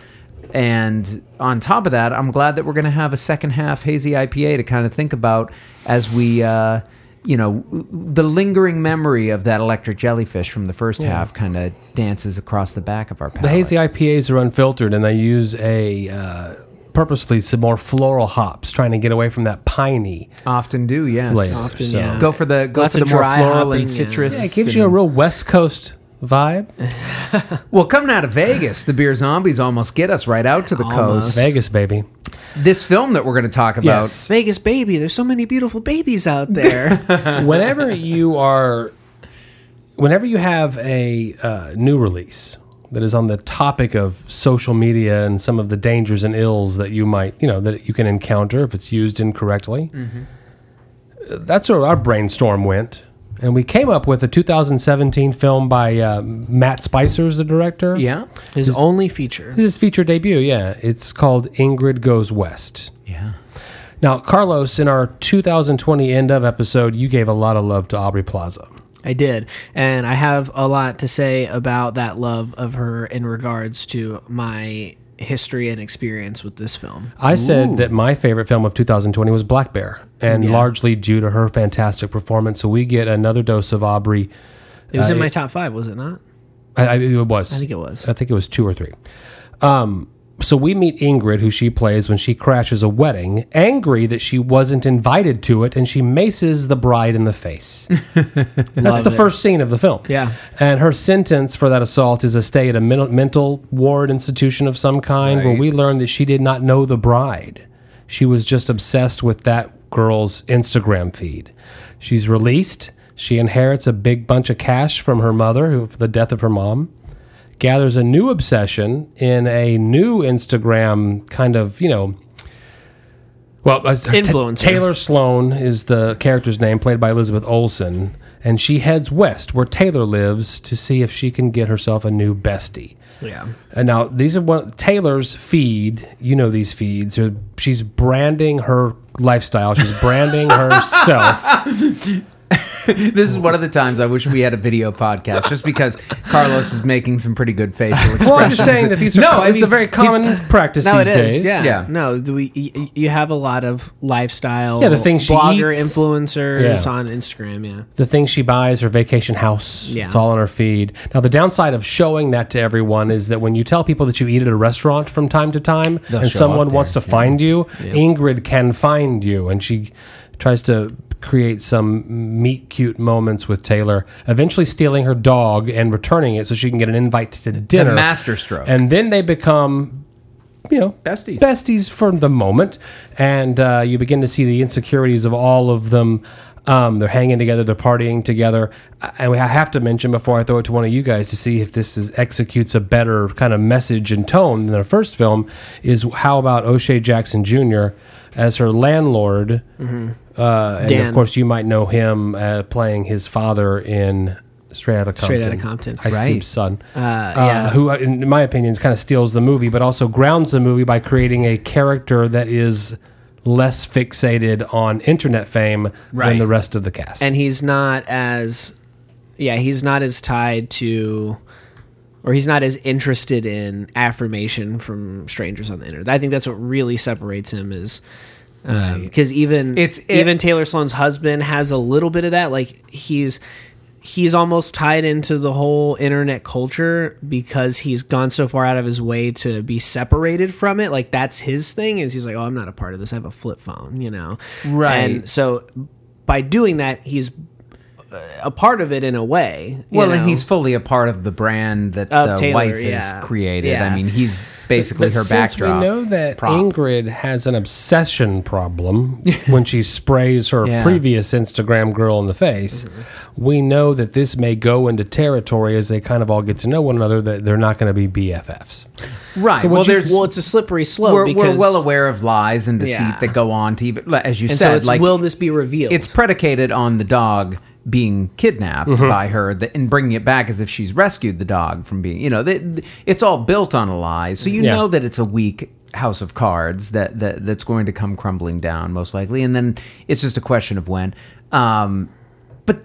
[SPEAKER 3] And on top of that, I'm glad that we're going to have a second half hazy IPA to kind of think about as we, uh, you know, the lingering memory of that electric jellyfish from the first half kind of dances across the back of our palate.
[SPEAKER 1] The hazy IPAs are unfiltered, and they use a uh, purposely some more floral hops, trying to get away from that piney
[SPEAKER 3] often do, yes.
[SPEAKER 1] flavor.
[SPEAKER 2] Often,
[SPEAKER 1] so.
[SPEAKER 2] yeah.
[SPEAKER 3] Go for the go
[SPEAKER 2] Lots
[SPEAKER 3] for the more floral
[SPEAKER 2] hopping,
[SPEAKER 3] and citrus.
[SPEAKER 1] Yeah, it gives you a real West Coast vibe.
[SPEAKER 3] Well, coming out of Vegas, the beer zombies almost get us right out to the
[SPEAKER 2] Almost.
[SPEAKER 3] coast.
[SPEAKER 1] Vegas, baby.
[SPEAKER 3] This film that we're going to talk about.
[SPEAKER 1] Yes.
[SPEAKER 2] Vegas, baby. There's so many beautiful babies out there.
[SPEAKER 1] whenever you are, whenever you have a uh, new release that is on the topic of social media and some of the dangers and ills that you might, you know, that you can encounter if it's used incorrectly, that's where our brainstorm went. And we came up with a 2017 film by uh, Matt Spicer's the director.
[SPEAKER 3] Yeah.
[SPEAKER 2] His only feature.
[SPEAKER 1] This is his feature debut, yeah. It's called Ingrid Goes West.
[SPEAKER 3] Yeah.
[SPEAKER 1] Now, Carlos, in our 2020 end of episode, you gave a lot of love to Aubrey Plaza.
[SPEAKER 2] I did, and I have a lot to say about that love of her in regards to my history and experience with this film.
[SPEAKER 1] I said that my favorite film of 2020 was Black Bear, and
[SPEAKER 2] Yeah.
[SPEAKER 1] largely due to her fantastic performance. So we get another dose of Aubrey.
[SPEAKER 2] It was
[SPEAKER 1] Uh,
[SPEAKER 2] in my top five, was it not?
[SPEAKER 1] I, I, it was.
[SPEAKER 2] I think it was.
[SPEAKER 1] I think it was two or three. Um, so we meet Ingrid, who she plays when she crashes a wedding, angry that she wasn't invited to it, and she maces the bride in the face. That's the
[SPEAKER 2] it.
[SPEAKER 1] first scene of the film.
[SPEAKER 2] Yeah.
[SPEAKER 1] And her sentence for that assault is a stay at a mental, mental ward institution of some kind, where we learn that she did not know the bride. She was just obsessed with that girl's Instagram feed. She's released. She inherits a big bunch of cash from her mother who, for the death of her mom. Gathers a new obsession in a new Instagram kind of, you know, well, uh, Ta-
[SPEAKER 2] Influencer.
[SPEAKER 1] Taylor Sloane is the character's name, played by Elizabeth Olsen, and she heads west where Taylor lives to see if she can get herself a new bestie.
[SPEAKER 2] Yeah.
[SPEAKER 1] And now these are one Taylor's feed. You know these feeds. She's branding her lifestyle. She's branding herself.
[SPEAKER 3] This is one of the times I wish we had a video podcast, just because Carlos is making some pretty good facial expressions.
[SPEAKER 1] Well, I'm just saying that these are.
[SPEAKER 3] No,
[SPEAKER 1] co- it's
[SPEAKER 3] mean,
[SPEAKER 1] a very common practice
[SPEAKER 2] No,
[SPEAKER 1] these
[SPEAKER 2] it is.
[SPEAKER 1] days.
[SPEAKER 2] Yeah.
[SPEAKER 3] Yeah.
[SPEAKER 2] No, do we? y- y- You have a lot of lifestyle.
[SPEAKER 1] Yeah, the things she
[SPEAKER 2] blogger
[SPEAKER 1] eats.
[SPEAKER 2] influencers
[SPEAKER 1] Yeah.
[SPEAKER 2] on Instagram. Yeah.
[SPEAKER 1] the things she buys, her vacation house.
[SPEAKER 2] Yeah.
[SPEAKER 1] It's all on her feed. Now, the downside of showing that to everyone is that when you tell people that you eat at a restaurant from time to time and someone wants to
[SPEAKER 3] yeah.
[SPEAKER 1] find you, Ingrid can find you. And she tries to create some meet cute moments with Taylor, eventually stealing her dog and returning it so she can get an invite to dinner.
[SPEAKER 3] The masterstroke.
[SPEAKER 1] And then they become you know
[SPEAKER 3] Besties.
[SPEAKER 1] besties for the moment and uh, you begin to see the insecurities of all of them um, they're hanging together they're partying together and i have to mention before i throw it to one of you guys to see if this is, executes a better kind of message and tone than the first film is how about o'shea jackson jr as her landlord uh, and of
[SPEAKER 2] Mm-hmm.
[SPEAKER 1] Course you might know him uh, playing his father in Straight Outta Compton.
[SPEAKER 2] Straight Outta Compton.
[SPEAKER 1] Ice
[SPEAKER 3] Right.
[SPEAKER 1] Cube's son.
[SPEAKER 2] Uh, yeah.
[SPEAKER 1] Who, in my opinion, kind of steals the movie, but also grounds the movie by creating a character that is less fixated on internet fame than the rest of the cast.
[SPEAKER 2] and he's not as yeah he's not as tied to or he's not as interested in affirmation from strangers on the internet. I think that's what really separates him is um, because even
[SPEAKER 3] It's- it-
[SPEAKER 2] even taylor sloane's husband has a little bit of that like he's he's almost tied into the whole internet culture because he's gone so far out of his way to be separated from it. Like that's his thing is he's like oh i'm not a part of this. I have a flip phone you know?
[SPEAKER 3] Right.
[SPEAKER 2] and so by doing that he's a part of it in a way
[SPEAKER 3] well, and he's fully a part of the brand that
[SPEAKER 2] Of
[SPEAKER 3] the
[SPEAKER 2] Taylor,
[SPEAKER 3] wife
[SPEAKER 2] yeah.
[SPEAKER 3] has created.
[SPEAKER 2] Yeah.
[SPEAKER 3] I mean, he's basically
[SPEAKER 1] But
[SPEAKER 3] her
[SPEAKER 1] since
[SPEAKER 3] backdrop.
[SPEAKER 1] we know that
[SPEAKER 3] prop.
[SPEAKER 1] Ingrid has an obsession problem when she sprays her
[SPEAKER 3] Yeah.
[SPEAKER 1] previous Instagram girl in the face, we know that this may go into territory as they kind of all get to know one another that they're not going to be BFFs.
[SPEAKER 3] right.
[SPEAKER 1] So
[SPEAKER 3] well,
[SPEAKER 1] you-
[SPEAKER 3] there's
[SPEAKER 2] well it's a slippery slope
[SPEAKER 3] we're,
[SPEAKER 2] because
[SPEAKER 3] we're well aware of lies and deceit
[SPEAKER 2] Yeah.
[SPEAKER 3] that go on to even as you
[SPEAKER 2] and so
[SPEAKER 3] said
[SPEAKER 2] it's
[SPEAKER 3] like
[SPEAKER 2] will this be revealed
[SPEAKER 3] it's predicated on the dog being kidnapped
[SPEAKER 1] Mm-hmm.
[SPEAKER 3] by her that, and bringing it back as if she's rescued the dog from being you know th- it's all built on a lie. So you
[SPEAKER 1] Yeah.
[SPEAKER 3] know that it's a weak house of cards that, that that's going to come crumbling down most likely. And then it's just a question of when. Um, but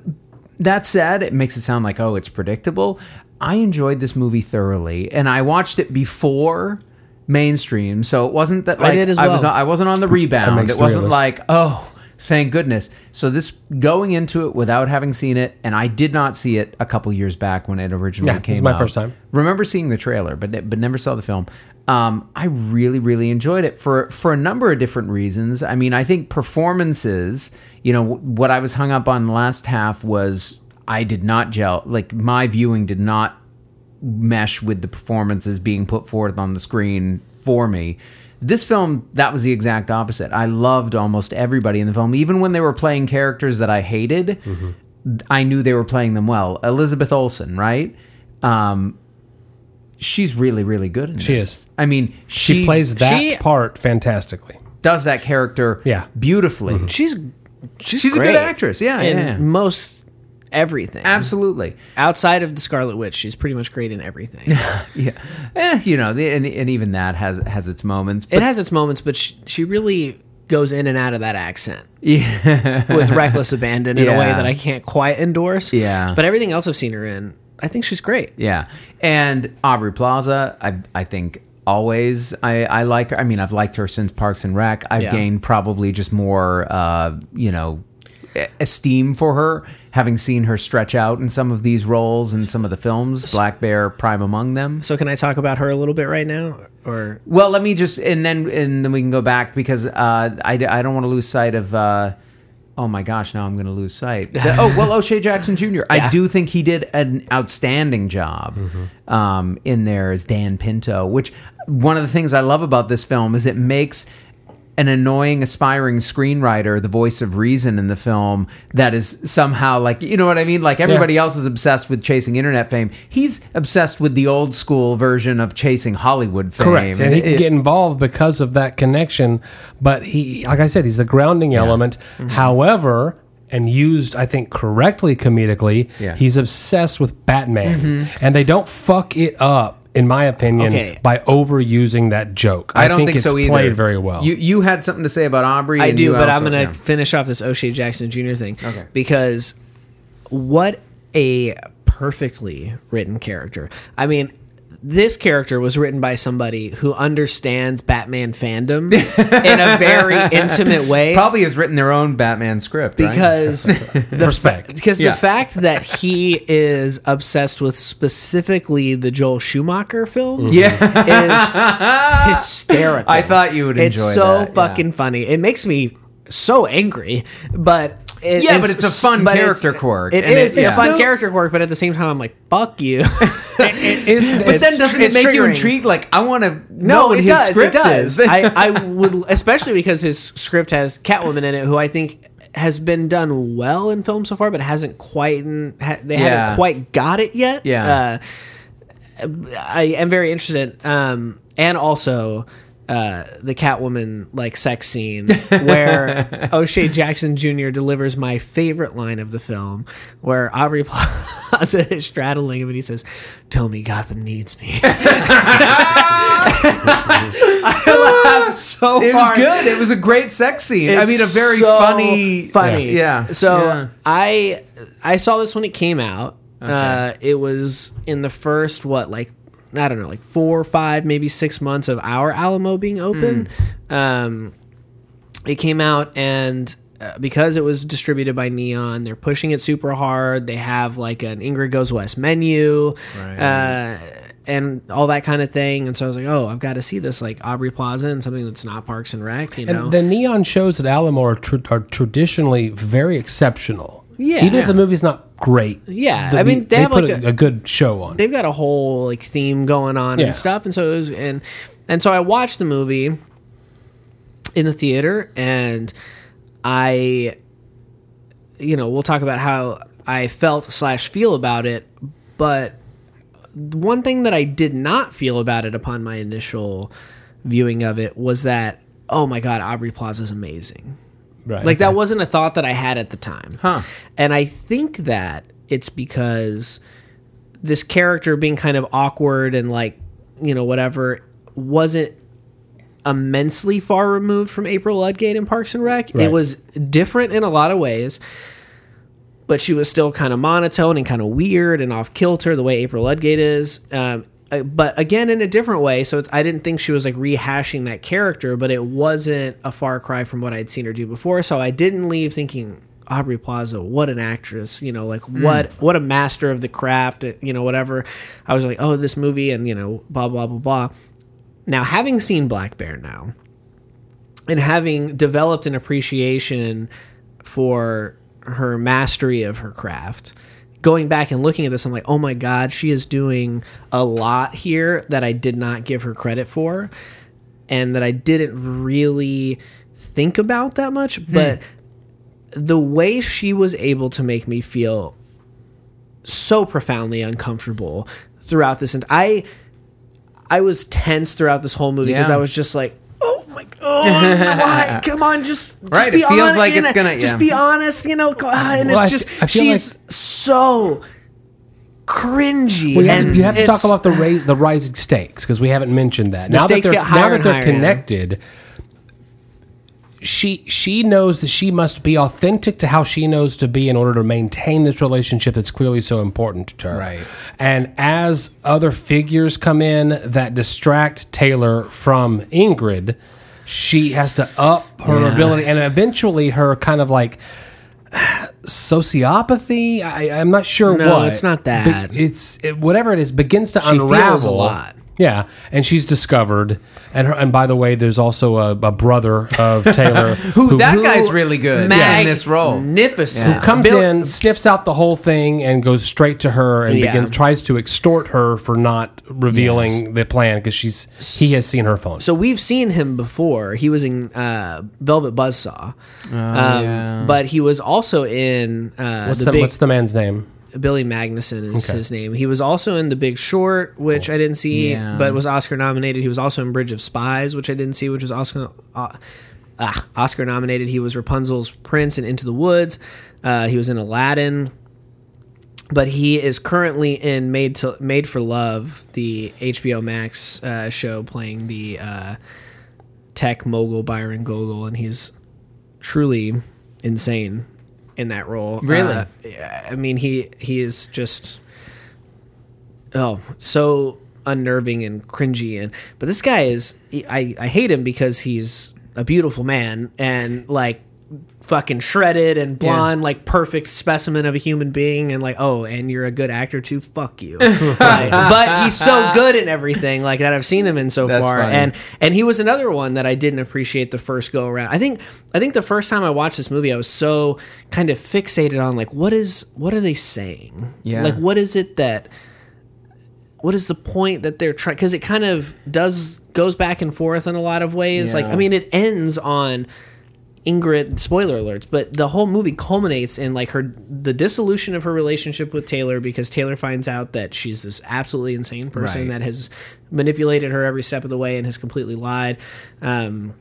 [SPEAKER 3] that said it makes it sound like oh it's predictable. I enjoyed this movie thoroughly and i watched it before mainstream. So it wasn't that like
[SPEAKER 2] did as
[SPEAKER 3] was
[SPEAKER 2] well.
[SPEAKER 3] I wasn't on the rebound. it wasn't like oh thank goodness so this going into it without having seen it and i did not see it a couple years back when it originally
[SPEAKER 1] Yeah, it
[SPEAKER 3] came
[SPEAKER 1] was my
[SPEAKER 3] out.
[SPEAKER 1] first time.
[SPEAKER 3] remember seeing the trailer but but never saw the film um, i really really enjoyed it for for a number of different reasons i mean i think performances you know what i was hung up on last half was i did not gel like my viewing did not mesh with the performances being put forth on the screen for me. This film, that was the exact opposite. I loved almost everybody in the film, even when they were playing characters that I hated. I knew they were playing them well. Elizabeth Olsen, right? Um, she's really, really good. In
[SPEAKER 1] She
[SPEAKER 3] this.
[SPEAKER 1] is.
[SPEAKER 3] I mean,
[SPEAKER 1] She,
[SPEAKER 3] she,
[SPEAKER 1] plays that
[SPEAKER 2] she-
[SPEAKER 1] part fantastically.
[SPEAKER 3] does that character,
[SPEAKER 1] Yeah.
[SPEAKER 3] beautifully.
[SPEAKER 2] she's she's,
[SPEAKER 3] She's a good actress. Yeah,
[SPEAKER 2] in
[SPEAKER 3] yeah, yeah.
[SPEAKER 2] most everything
[SPEAKER 3] absolutely.
[SPEAKER 2] outside of the scarlet witch she's pretty much great in everything
[SPEAKER 3] Yeah, eh, you know, the, and, and even that has has its moments. But
[SPEAKER 2] it has its moments but she, she really goes in and out of that accent
[SPEAKER 3] Yeah.
[SPEAKER 2] with reckless abandon in a way that I can't quite endorse.
[SPEAKER 3] Yeah.
[SPEAKER 2] But everything else I've seen her in, I think she's great.
[SPEAKER 3] Yeah, and Aubrey Plaza, I I think always I I like her. I mean, I've liked her since Parks and Rec. I've
[SPEAKER 2] Yeah.
[SPEAKER 3] gained probably just more uh you know esteem for her having seen her stretch out in some of these roles in some of the films black bear prime among them
[SPEAKER 2] So can I talk about her a little bit right now? Or
[SPEAKER 3] well let me just and then and then we can go back because uh i, I don't want to lose sight of uh Oh my gosh! Now I'm going to lose sight. The- oh well, O'Shea Jackson Jr. I
[SPEAKER 2] Yeah.
[SPEAKER 3] do think he did an outstanding job
[SPEAKER 2] Mm-hmm.
[SPEAKER 3] um, in there as Dan Pinto. Which one of the things I love about this film is it makes an annoying, aspiring screenwriter the voice of reason in the film. That is somehow like you know what I mean. Like everybody else is obsessed with chasing internet fame. He's obsessed with the old school version of chasing Hollywood fame.
[SPEAKER 1] Correct, and he can
[SPEAKER 3] It-
[SPEAKER 1] get involved because of that connection. But he, like I said, he's the grounding element.
[SPEAKER 3] Mm-hmm.
[SPEAKER 1] However, and used, I think, correctly comedically,
[SPEAKER 3] Yeah. Mm-hmm.
[SPEAKER 1] he's obsessed with Batman, and they don't fuck it up, in my opinion,
[SPEAKER 2] Okay.
[SPEAKER 1] by overusing that joke.
[SPEAKER 3] I don't think,
[SPEAKER 1] it's
[SPEAKER 3] so either.
[SPEAKER 1] Played very well.
[SPEAKER 3] You you had something to say about Aubrey.
[SPEAKER 2] I
[SPEAKER 3] and
[SPEAKER 2] do, but
[SPEAKER 3] also-
[SPEAKER 2] I'm going to
[SPEAKER 3] yeah.
[SPEAKER 2] finish off this O'Shea Jackson Jr. thing.
[SPEAKER 3] Okay.
[SPEAKER 2] Because what a perfectly written character. I mean, this character was written by somebody who understands Batman fandom in a very intimate way.
[SPEAKER 3] probably has written their own Batman script right?
[SPEAKER 2] because the
[SPEAKER 1] Respect.
[SPEAKER 2] because
[SPEAKER 3] Yeah.
[SPEAKER 2] the fact that he is obsessed with specifically the Joel Schumacher films mm-hmm.
[SPEAKER 3] yeah.
[SPEAKER 2] is hysterical.
[SPEAKER 3] I thought you would
[SPEAKER 2] It's so
[SPEAKER 3] that, yeah.
[SPEAKER 2] fucking funny. It makes me so angry, but it
[SPEAKER 3] Yeah,
[SPEAKER 2] is-
[SPEAKER 3] but it's a fun
[SPEAKER 2] but
[SPEAKER 3] character
[SPEAKER 2] it's-
[SPEAKER 3] quirk,
[SPEAKER 2] It
[SPEAKER 3] and
[SPEAKER 2] is
[SPEAKER 3] it-
[SPEAKER 2] it's
[SPEAKER 3] yeah.
[SPEAKER 2] a fun
[SPEAKER 1] No.
[SPEAKER 2] character quirk, but at the same time, I'm like, fuck you.
[SPEAKER 1] It-
[SPEAKER 3] But then doesn't it
[SPEAKER 2] it's
[SPEAKER 3] make you intrigued? Like I want to know
[SPEAKER 2] No,
[SPEAKER 3] what
[SPEAKER 2] it
[SPEAKER 3] his
[SPEAKER 2] does. It does.
[SPEAKER 3] is.
[SPEAKER 2] I, I would, especially because his script has Catwoman in it, who I think has been done well in film so far, but hasn't quite. Ha, they
[SPEAKER 3] Yeah.
[SPEAKER 2] haven't quite got it yet.
[SPEAKER 3] Yeah.
[SPEAKER 2] Uh, I am very interested, um, and also. Uh, the Catwoman like sex scene where O'Shea Jackson Jr. delivers my favorite line of the film, where Aubrey Plaza is straddling him and he says, "Tell me Gotham needs me." I laughed so
[SPEAKER 3] it was good. It was a great sex scene. I mean, a very
[SPEAKER 2] so
[SPEAKER 3] funny,
[SPEAKER 2] funny.
[SPEAKER 3] Yeah.
[SPEAKER 2] So
[SPEAKER 3] Yeah.
[SPEAKER 2] I I saw this when it came out. Uh, it was in the first what like I don't know like four, five, maybe six months of our Alamo being open.
[SPEAKER 3] Hmm.
[SPEAKER 2] Um, it came out and. Uh, because it was distributed by Neon, they're pushing it super hard. They have like an Ingrid Goes West menu,
[SPEAKER 3] Right.
[SPEAKER 2] uh, and all that kind of thing. And so I was like, "Oh, I've got to see this like Aubrey Plaza and something that's not Parks and Rec." You know,
[SPEAKER 1] the neon shows at Alamo are, tr- are traditionally very exceptional.
[SPEAKER 2] Yeah.
[SPEAKER 1] Even if the movie's not great.
[SPEAKER 2] Yeah,
[SPEAKER 1] the-
[SPEAKER 2] I mean, they have,
[SPEAKER 1] put
[SPEAKER 2] like,
[SPEAKER 1] a, a good show on.
[SPEAKER 2] they've got a whole like theme going on
[SPEAKER 1] Yeah.
[SPEAKER 2] and stuff and so it was and and so i watched the movie in the theater and i you know we'll talk about how i felt slash feel about it but one thing that i did not feel about it upon my initial viewing of it was that oh my god aubrey plaza is amazing
[SPEAKER 1] right.
[SPEAKER 2] like that wasn't a thought that I had at the time.
[SPEAKER 3] Huh.
[SPEAKER 2] And I think that it's because this character being kind of awkward and like, you know, whatever wasn't immensely far removed from April Ludgate in Parks and Rec. It was different in a lot of ways. But she was still kind of monotone and kind of weird and off kilter the way April Ludgate is. Um, uh, but again, in a different way. So it's, I didn't think she was like rehashing that character, but it wasn't a far cry from what I'd seen her do before. So I didn't leave thinking Aubrey Plaza, what an actress, you know, like what what a master of the craft, uh, you know, whatever. I was like, oh, this movie, and you know, blah blah blah blah. Now, having seen Black Bear now, and having developed an appreciation for her mastery of her craft, going back and looking at this, I'm like, oh my God, she is doing a lot here that I did not give her credit for and that I didn't really think about that much. Hmm. But the way she was able to make me feel so profoundly uncomfortable throughout this, and I, I was tense throughout this whole movie because
[SPEAKER 3] Yeah.
[SPEAKER 2] I was just like, oh my god, why? Come on, just, just
[SPEAKER 3] Right,
[SPEAKER 2] be
[SPEAKER 3] it feels
[SPEAKER 2] hon-
[SPEAKER 3] like it's gonna-
[SPEAKER 2] just
[SPEAKER 3] yeah.
[SPEAKER 2] be honest, you know. ah, And
[SPEAKER 1] Well,
[SPEAKER 2] it's just
[SPEAKER 1] f- I feel
[SPEAKER 2] she's so cringy.
[SPEAKER 1] Well, you, have,
[SPEAKER 2] and
[SPEAKER 1] to, you have to talk about the ra- the rising stakes because we haven't mentioned that. Now that they're now that they're
[SPEAKER 2] higher, yeah.
[SPEAKER 1] connected, she she knows that she must be authentic to how she knows to be in order to maintain this relationship that's clearly so important to her.
[SPEAKER 3] Right.
[SPEAKER 1] And as other figures come in that distract Taylor from Ingrid, she has to up her ability and eventually her kind of like sociopathy. I, I'm not sure
[SPEAKER 2] No,
[SPEAKER 1] what.
[SPEAKER 2] it's not
[SPEAKER 1] Be-
[SPEAKER 2] that.
[SPEAKER 1] it's it, whatever it is begins to
[SPEAKER 2] She
[SPEAKER 1] unravel
[SPEAKER 2] a lot.
[SPEAKER 1] Yeah, and she's discovered, and her, and by the way, there's also a, a brother of Taylor
[SPEAKER 3] Who, that guy's really good in this role.
[SPEAKER 2] Magnificent.
[SPEAKER 3] Yeah.
[SPEAKER 1] comes
[SPEAKER 2] Bill-
[SPEAKER 1] in, sniffs out the whole thing, and goes straight to her and
[SPEAKER 2] Yeah.
[SPEAKER 1] begins tries to extort her for not revealing the plan because she's he has seen her phone.
[SPEAKER 2] So we've seen him before. He was in uh, Velvet Buzzsaw, um,
[SPEAKER 3] yeah.
[SPEAKER 2] but he was also in uh,
[SPEAKER 1] what's
[SPEAKER 2] the
[SPEAKER 1] the,
[SPEAKER 2] big
[SPEAKER 1] what's the man's name?
[SPEAKER 2] Billy Magnussen is
[SPEAKER 1] Okay.
[SPEAKER 2] his name. He was also in The Big Short, which I didn't see,
[SPEAKER 3] Yeah.
[SPEAKER 2] but was Oscar nominated. He was also in Bridge of Spies, which I didn't see, which was Oscar uh, ah, Oscar nominated. He was Rapunzel's prince in Into the Woods. Uh, he was in Aladdin. But he is currently in Made to Made for Love, the HBO Max uh, show, playing the uh, tech mogul Byron Gogol, and he's truly insane in that role.
[SPEAKER 3] Really?
[SPEAKER 2] Uh, I mean, he he is just oh so unnerving and cringy, and but this guy is he- I I hate him because he's a beautiful man and like fucking shredded and blonde like perfect specimen of a human being and like oh and you're a good actor too fuck you Like, but he's so good in everything like that i've seen him in so
[SPEAKER 3] That's
[SPEAKER 2] far
[SPEAKER 3] funny.
[SPEAKER 2] and and he was another one that I didn't appreciate the first go around. I think I think the first time I watched this movie, I was so kind of fixated on like what is what are they saying?
[SPEAKER 3] Yeah.
[SPEAKER 2] Like what is it that what is the point that they're trying because it kind of does goes back and forth in a lot of ways. Like I mean it ends on Ingrid spoiler alerts, but the whole movie culminates in like her the dissolution of her relationship with Taylor because Taylor finds out that she's this absolutely insane person
[SPEAKER 3] Right.
[SPEAKER 2] that has manipulated her every step of the way and has completely lied. Um,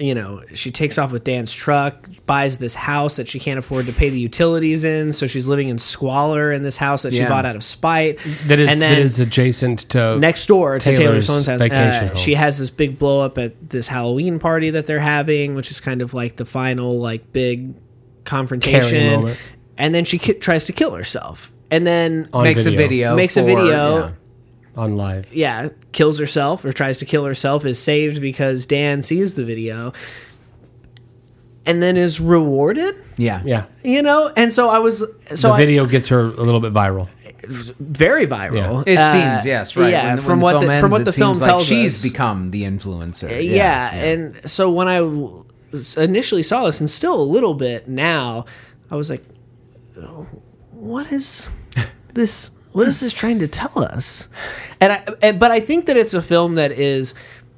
[SPEAKER 2] you know, she takes off with Dan's truck, buys this house that she can't afford to pay the utilities in, so she's living in squalor in this house that she bought out of spite.
[SPEAKER 1] That is
[SPEAKER 2] and then
[SPEAKER 1] is adjacent to
[SPEAKER 2] next door to Taylor
[SPEAKER 1] Taylor's
[SPEAKER 2] Sloane's house.
[SPEAKER 1] vacation
[SPEAKER 2] uh,
[SPEAKER 1] home.
[SPEAKER 2] she has this big blow up at this Halloween party that they're having, which is kind of like the final like big confrontation. And then she ki- tries to kill herself, and then
[SPEAKER 1] on
[SPEAKER 3] makes
[SPEAKER 1] video,
[SPEAKER 3] a video.
[SPEAKER 2] Makes a
[SPEAKER 3] for-
[SPEAKER 2] video.
[SPEAKER 3] yeah.
[SPEAKER 1] On live.
[SPEAKER 2] yeah, kills herself or tries to kill herself, is saved because Dan sees the video, and then is rewarded.
[SPEAKER 3] Yeah.
[SPEAKER 1] Yeah,
[SPEAKER 2] You know, and so I was so
[SPEAKER 1] the
[SPEAKER 2] I,
[SPEAKER 1] video gets her a little bit viral.
[SPEAKER 2] very viral.
[SPEAKER 3] It
[SPEAKER 2] Uh,
[SPEAKER 3] seems yes, right.
[SPEAKER 2] Yeah,
[SPEAKER 3] When- when
[SPEAKER 2] from what the,
[SPEAKER 3] ends,
[SPEAKER 2] from what the film tells
[SPEAKER 3] like she's
[SPEAKER 2] us,
[SPEAKER 3] become the influencer.
[SPEAKER 2] yeah, and so when I initially saw this, and still a little bit now, I was like, "Oh, "What is this? What is this trying to tell us?" And I, and, but I think that it's a film that is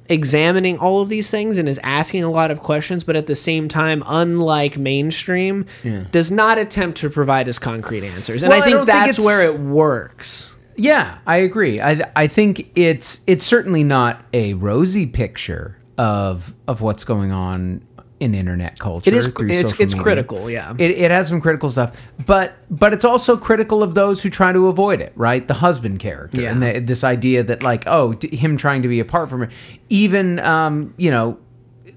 [SPEAKER 2] examining all of these things and is asking a lot of questions, but at the same time, unlike mainstream, does not attempt to provide us concrete answers. And
[SPEAKER 3] Well,
[SPEAKER 2] I
[SPEAKER 3] I
[SPEAKER 2] think
[SPEAKER 3] think
[SPEAKER 2] that's where it works.
[SPEAKER 3] Yeah, I agree. I I think it's it's certainly not a rosy picture of of what's going on in internet culture.
[SPEAKER 2] It is.
[SPEAKER 3] through
[SPEAKER 2] It's
[SPEAKER 3] social
[SPEAKER 2] it's
[SPEAKER 3] media.
[SPEAKER 2] critical. Yeah.
[SPEAKER 3] It, it has some critical stuff, but but it's also critical of those who try to avoid it, right? The husband character
[SPEAKER 2] Yeah.
[SPEAKER 3] and the, this idea that like oh him trying to be apart from her, even um you know,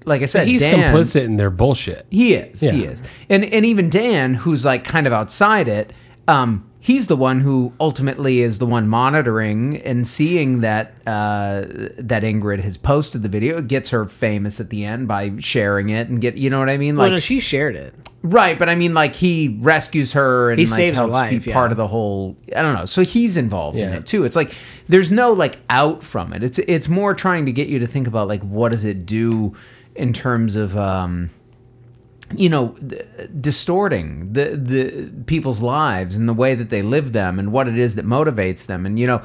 [SPEAKER 3] like I said,
[SPEAKER 1] He's
[SPEAKER 3] Dan,
[SPEAKER 1] complicit in their bullshit.
[SPEAKER 3] He is. He is. And and even Dan, who's like kind of outside it, um, he's the one who ultimately is the one monitoring and seeing that uh, that Ingrid has posted the video. It gets her famous at the end by sharing it and get you know what I mean?
[SPEAKER 2] Well,
[SPEAKER 3] Like
[SPEAKER 2] no, she shared it.
[SPEAKER 3] right, but I mean like he rescues her and
[SPEAKER 2] He
[SPEAKER 3] like,
[SPEAKER 2] saves her life,
[SPEAKER 3] be
[SPEAKER 2] yeah.
[SPEAKER 3] part of the whole I don't know. So he's involved in it too. It's like there's no like out from it. It's it's more trying to get you to think about like what does it do in terms of um you know distorting the the people's lives and the way that they live them and what it is that motivates them. And you know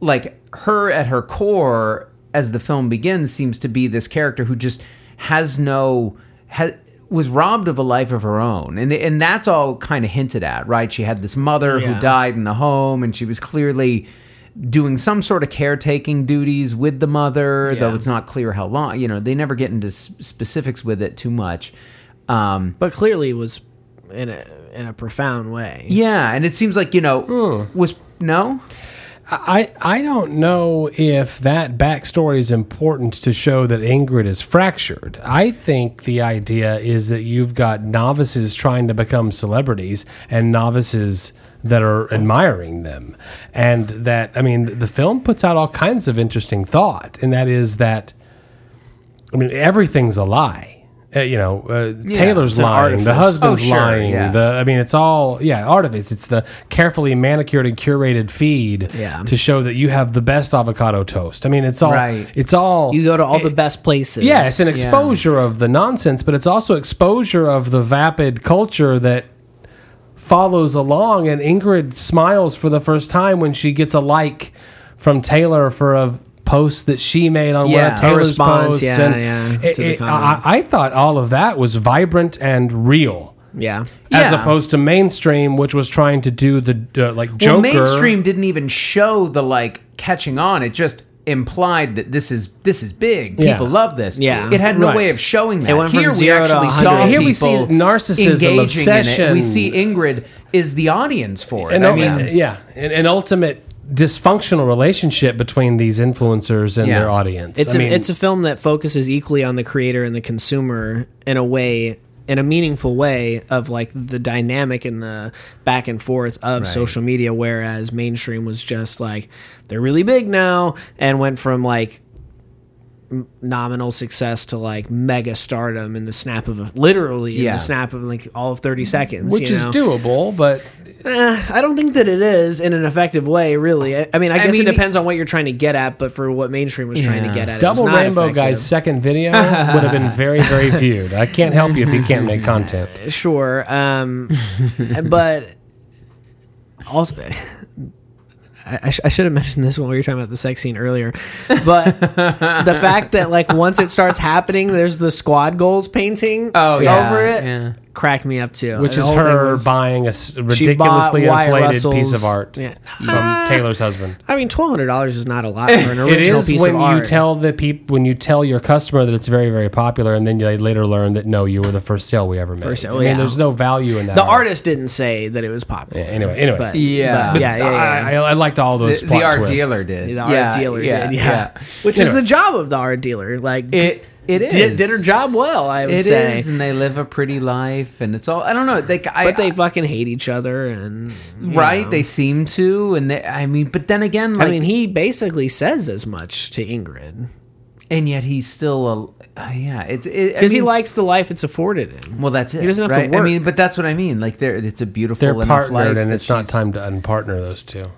[SPEAKER 3] like her at her core as the film begins seems to be this character who just has no ha, was robbed of a life of her own. And and that's all kind of hinted at right? She had this mother
[SPEAKER 2] Yeah.
[SPEAKER 3] who died in the home and she was clearly doing some sort of caretaking duties with the mother though it's not clear how long you know they never get into s- specifics with it too much um,
[SPEAKER 2] but clearly was in a in a profound way.
[SPEAKER 3] yeah, and it seems like you know was no.
[SPEAKER 1] I I don't know if that backstory is important to show that Ingrid is fractured. I think the idea is that you've got novices trying to become celebrities and novices that are admiring them, and that I mean the film puts out all kinds of interesting thought, and that is that I mean everything's a lie. Uh, you know, uh, Taylor's
[SPEAKER 3] it's
[SPEAKER 1] lying, the husband's
[SPEAKER 3] Oh, sure,
[SPEAKER 1] lying,
[SPEAKER 3] yeah.
[SPEAKER 1] the I mean, it's all yeah, art of it. It's the carefully manicured and curated feed
[SPEAKER 2] Yeah.
[SPEAKER 1] to show that you have the best avocado toast. I mean, it's all
[SPEAKER 3] Right.
[SPEAKER 1] it's all
[SPEAKER 2] You go to all the best places.
[SPEAKER 1] yeah, it's an exposure of the nonsense, but it's also exposure of the vapid culture that follows along. And Ingrid smiles for the first time when she gets a like from Taylor for a post that she made on one
[SPEAKER 3] Yeah.
[SPEAKER 1] of Taylor's
[SPEAKER 2] response,
[SPEAKER 1] posts.
[SPEAKER 2] yeah,
[SPEAKER 1] and
[SPEAKER 2] yeah,
[SPEAKER 1] it- it- I. I thought all of that was vibrant and real.
[SPEAKER 2] yeah.
[SPEAKER 1] As
[SPEAKER 3] Yeah.
[SPEAKER 1] opposed to mainstream, which was trying to do the uh, like Joker.
[SPEAKER 3] Well, mainstream didn't even show the like catching on. It just implied that this is this is big.
[SPEAKER 1] Yeah.
[SPEAKER 3] People love this.
[SPEAKER 2] Yeah.
[SPEAKER 3] it had no
[SPEAKER 1] Right.
[SPEAKER 3] way of showing that.
[SPEAKER 2] It went from
[SPEAKER 3] here
[SPEAKER 2] zero
[SPEAKER 3] we actually
[SPEAKER 2] 100.
[SPEAKER 3] saw
[SPEAKER 1] Here we see
[SPEAKER 3] people
[SPEAKER 1] narcissism,
[SPEAKER 3] engaging
[SPEAKER 1] obsession.
[SPEAKER 3] In it. We see Ingrid is the audience for it.
[SPEAKER 1] and
[SPEAKER 3] I
[SPEAKER 1] I
[SPEAKER 3] mean,
[SPEAKER 1] yeah, an, an ultimate dysfunctional relationship between these influencers and
[SPEAKER 3] Yeah.
[SPEAKER 1] their audience.
[SPEAKER 2] It's
[SPEAKER 1] I
[SPEAKER 2] a
[SPEAKER 1] mean,
[SPEAKER 2] it's a film that focuses equally on the creator and the consumer in a way in a meaningful way of like the dynamic and the back and forth of social media whereas mainstream was just like they're really big now and went from like nominal success to like mega stardom in the snap of a literally in
[SPEAKER 3] Yeah.
[SPEAKER 2] the snap of like all of 30 seconds
[SPEAKER 1] which is
[SPEAKER 2] know?
[SPEAKER 1] doable, but
[SPEAKER 2] Eh, I don't think that it is in an effective way, really. I, I mean, I guess
[SPEAKER 3] mean,
[SPEAKER 2] it depends on what you're trying to get at, but for what mainstream was trying to get at,
[SPEAKER 1] Double
[SPEAKER 2] it was not
[SPEAKER 1] Rainbow
[SPEAKER 2] effective.
[SPEAKER 1] Guy's second video would have been very, very viewed. I can't help you if you can't make content.
[SPEAKER 2] Sure, um, but also. I, sh- I should have mentioned this when we were talking about the sex scene earlier, but the fact that like once it starts happening, there's the squad goals painting
[SPEAKER 3] Oh, yeah,
[SPEAKER 2] over it
[SPEAKER 3] yeah.
[SPEAKER 2] Cracked me up too.
[SPEAKER 1] Which
[SPEAKER 2] The
[SPEAKER 1] is
[SPEAKER 2] whole thing
[SPEAKER 1] her
[SPEAKER 2] was-
[SPEAKER 1] buying a s-
[SPEAKER 2] she bought
[SPEAKER 1] ridiculously
[SPEAKER 2] Wyatt
[SPEAKER 1] inflated
[SPEAKER 2] Russell's-
[SPEAKER 1] piece of art
[SPEAKER 2] Yeah.
[SPEAKER 1] from Taylor's husband.
[SPEAKER 2] I mean, twelve hundred dollars is not a lot for an
[SPEAKER 1] It
[SPEAKER 2] original
[SPEAKER 1] is
[SPEAKER 2] piece
[SPEAKER 1] when
[SPEAKER 2] of
[SPEAKER 1] you
[SPEAKER 2] art.
[SPEAKER 1] tell the peop- when you tell your customer that it's very, very popular, and then they later learn that no, you were the first sale we ever made.
[SPEAKER 2] First sale,
[SPEAKER 1] I mean,
[SPEAKER 2] yeah.
[SPEAKER 1] there's no value in that.
[SPEAKER 2] the
[SPEAKER 1] art.
[SPEAKER 2] artist didn't say that it was popular.
[SPEAKER 1] Anyway, anyway,
[SPEAKER 2] but
[SPEAKER 3] Yeah.
[SPEAKER 2] but yeah, yeah, yeah.
[SPEAKER 1] I, I, I liked all those
[SPEAKER 3] the,
[SPEAKER 1] plot
[SPEAKER 3] the art
[SPEAKER 1] twists.
[SPEAKER 3] dealer did.
[SPEAKER 2] the art
[SPEAKER 3] yeah,
[SPEAKER 2] dealer
[SPEAKER 3] yeah,
[SPEAKER 2] did, yeah. Which is
[SPEAKER 1] Anyway.
[SPEAKER 2] the job of the art dealer. Like
[SPEAKER 3] It it is
[SPEAKER 2] did, did her job well, I would
[SPEAKER 3] It
[SPEAKER 2] say.
[SPEAKER 3] is, and they live a pretty life, and it's all. I don't know. They, I,
[SPEAKER 2] but they fucking hate each other, and
[SPEAKER 3] right?
[SPEAKER 2] know.
[SPEAKER 3] They seem to, and they, I mean, but then again, like,
[SPEAKER 2] I mean, he basically says as much to Ingrid
[SPEAKER 3] and yet he's still a. Uh, yeah, it's it,
[SPEAKER 2] because he likes the life it's afforded him.
[SPEAKER 3] Well, that's it.
[SPEAKER 2] he doesn't have to
[SPEAKER 3] right? I mean, but that's what I mean. Like, they're it's a beautiful
[SPEAKER 1] They're partnered,
[SPEAKER 3] life
[SPEAKER 1] and it's not time to unpartner those two.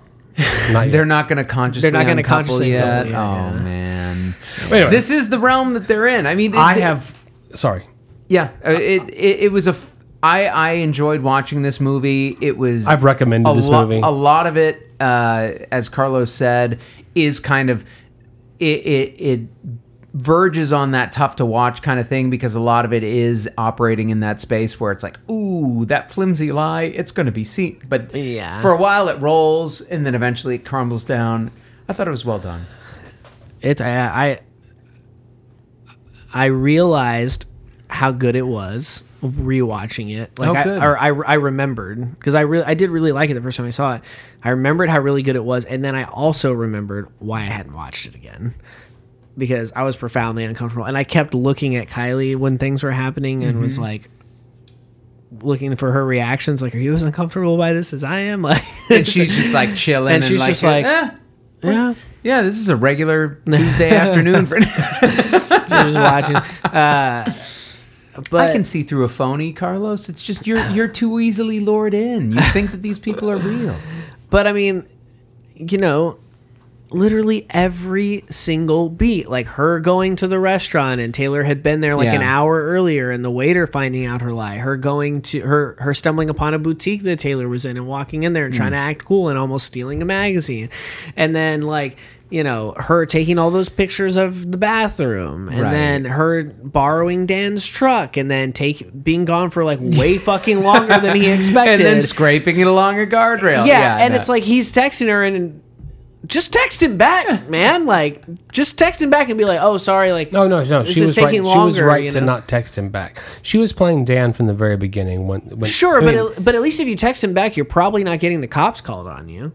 [SPEAKER 1] Not.
[SPEAKER 3] They're not going to consciously.
[SPEAKER 2] They're not gonna consciously
[SPEAKER 3] yet.
[SPEAKER 2] couple, yeah,
[SPEAKER 3] oh
[SPEAKER 2] yeah.
[SPEAKER 3] man,
[SPEAKER 1] Anyway.
[SPEAKER 3] this is the realm that they're in. I mean,
[SPEAKER 1] I
[SPEAKER 3] it-
[SPEAKER 1] have. Sorry.
[SPEAKER 3] Yeah, uh, it, it it was a. f- I I enjoyed watching this movie. It was.
[SPEAKER 1] I've recommended this
[SPEAKER 3] lo-
[SPEAKER 1] movie.
[SPEAKER 3] A lot of it, uh, as Carlos said, is kind of it, it it verges on that tough to watch kind of thing because a lot of it is operating in that space where it's like, ooh, that flimsy lie, it's going to be seen. But
[SPEAKER 2] Yeah.
[SPEAKER 3] for a while it rolls and then eventually it crumbles down. I thought it was well done.
[SPEAKER 2] It I I, I realized how good it was rewatching it. Like
[SPEAKER 3] Oh,
[SPEAKER 2] I,
[SPEAKER 3] good.
[SPEAKER 2] or I, I remembered because I really I did really like it the first time I saw it. I remembered how really good it was, and then I also remembered why I hadn't watched it again because I was profoundly uncomfortable, and I kept looking at Kylie when things were happening and was
[SPEAKER 3] Mm-hmm.
[SPEAKER 2] like looking for her reactions like are you as uncomfortable by this as I am like
[SPEAKER 3] And she's just like chilling
[SPEAKER 2] And she's
[SPEAKER 3] like,
[SPEAKER 2] just like-
[SPEAKER 3] eh,
[SPEAKER 2] yeah
[SPEAKER 3] yeah, this is a regular Tuesday afternoon for
[SPEAKER 2] she's just watching uh but
[SPEAKER 3] I can see through a phony, Carlos. It's just you're you're too easily lured in. You think that these people are real.
[SPEAKER 2] But I mean, you know, literally every single beat, like her going to the restaurant and Taylor had been there like an hour earlier and the waiter finding out her lie, her going to her her stumbling upon a boutique that Taylor was in and walking in there and trying mm. to act cool and almost stealing a magazine. And then like you know, her taking all those pictures of the bathroom, and
[SPEAKER 3] Right.
[SPEAKER 2] then her borrowing Dan's truck, and then take being gone for like way fucking longer than he expected,
[SPEAKER 3] And then scraping it along a guardrail.
[SPEAKER 2] yeah, and
[SPEAKER 3] no.
[SPEAKER 2] it's like he's texting her and just text him back, man. Like, just text him back and be like, "Oh, sorry." Like,
[SPEAKER 1] No, no, no. She was right.
[SPEAKER 2] taking
[SPEAKER 1] she was right
[SPEAKER 2] you
[SPEAKER 1] to not text him back. She was playing Dan from the very beginning. When, when
[SPEAKER 2] Sure,
[SPEAKER 1] I
[SPEAKER 2] but
[SPEAKER 1] mean,
[SPEAKER 2] at, but at least if you text him back, you're probably not getting the cops called on you.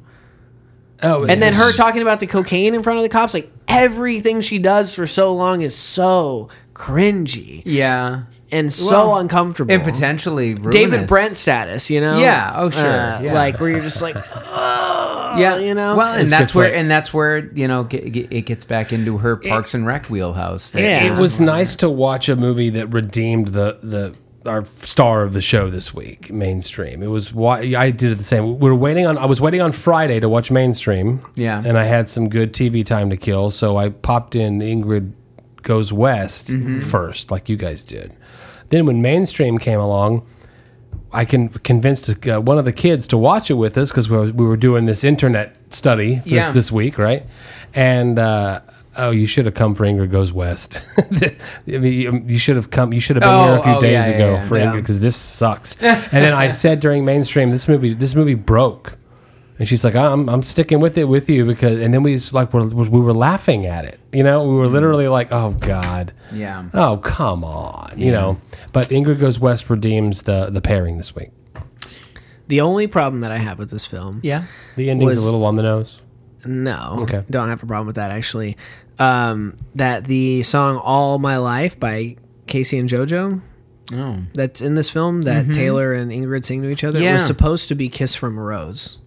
[SPEAKER 1] Oh,
[SPEAKER 2] And then her talking about the cocaine in front of the cops, like everything she does for so long is so cringy
[SPEAKER 3] Yeah.
[SPEAKER 2] And so
[SPEAKER 3] Well,
[SPEAKER 2] uncomfortable.
[SPEAKER 3] And potentially ruinous.
[SPEAKER 2] David Brent status, you know?
[SPEAKER 3] Yeah, oh, sure,
[SPEAKER 2] Uh,
[SPEAKER 3] yeah.
[SPEAKER 2] Like where you're just like, oh,
[SPEAKER 3] Yeah,
[SPEAKER 2] you know?
[SPEAKER 3] Well, and
[SPEAKER 1] It's
[SPEAKER 3] that's where
[SPEAKER 1] flick.
[SPEAKER 3] and that's where you know ge- ge- it gets back into her Parks and Rec wheelhouse. That-
[SPEAKER 2] Yeah.
[SPEAKER 1] it was nice to watch a movie that redeemed the the our star of the show this week, mainstream. It was why I did it the same. We were waiting on. I was waiting on Friday to watch mainstream.
[SPEAKER 3] Yeah.
[SPEAKER 1] and I had some good TV time to kill, so I popped in Ingrid Goes West first, like you guys did. Then when mainstream came along. I can convinced uh, one of the kids to watch it with us because we, were- we were doing this internet study this,
[SPEAKER 3] Yeah.
[SPEAKER 1] this week, right? And uh, oh, you should have come for Ingrid Goes West. I mean, you- should have come. You should have been here a
[SPEAKER 3] Oh,
[SPEAKER 1] few
[SPEAKER 3] oh,
[SPEAKER 1] days
[SPEAKER 3] yeah,
[SPEAKER 1] ago
[SPEAKER 3] yeah.
[SPEAKER 1] for. Ingrid because this sucks. and then I said during mainstream, this movie, this movie broke. And she's like, I'm, I'm sticking with it with you because, and then we just like, we're, we were laughing at it. You know, we were literally like, oh God.
[SPEAKER 3] Yeah.
[SPEAKER 1] Oh, come on. You know, but Ingrid Goes West redeems the, the pairing this week.
[SPEAKER 2] the only problem that I have with this film,
[SPEAKER 3] Yeah.
[SPEAKER 1] The ending's
[SPEAKER 2] Was-
[SPEAKER 1] a little on the nose.
[SPEAKER 2] no,
[SPEAKER 1] Okay.
[SPEAKER 2] don't have a problem with that actually. Um, that the song "All My Life" by K-Ci and JoJo
[SPEAKER 3] Oh.
[SPEAKER 2] that's in this film that Taylor and Ingrid sing to each other
[SPEAKER 3] Yeah.
[SPEAKER 2] was supposed to be "Kiss from a Rose"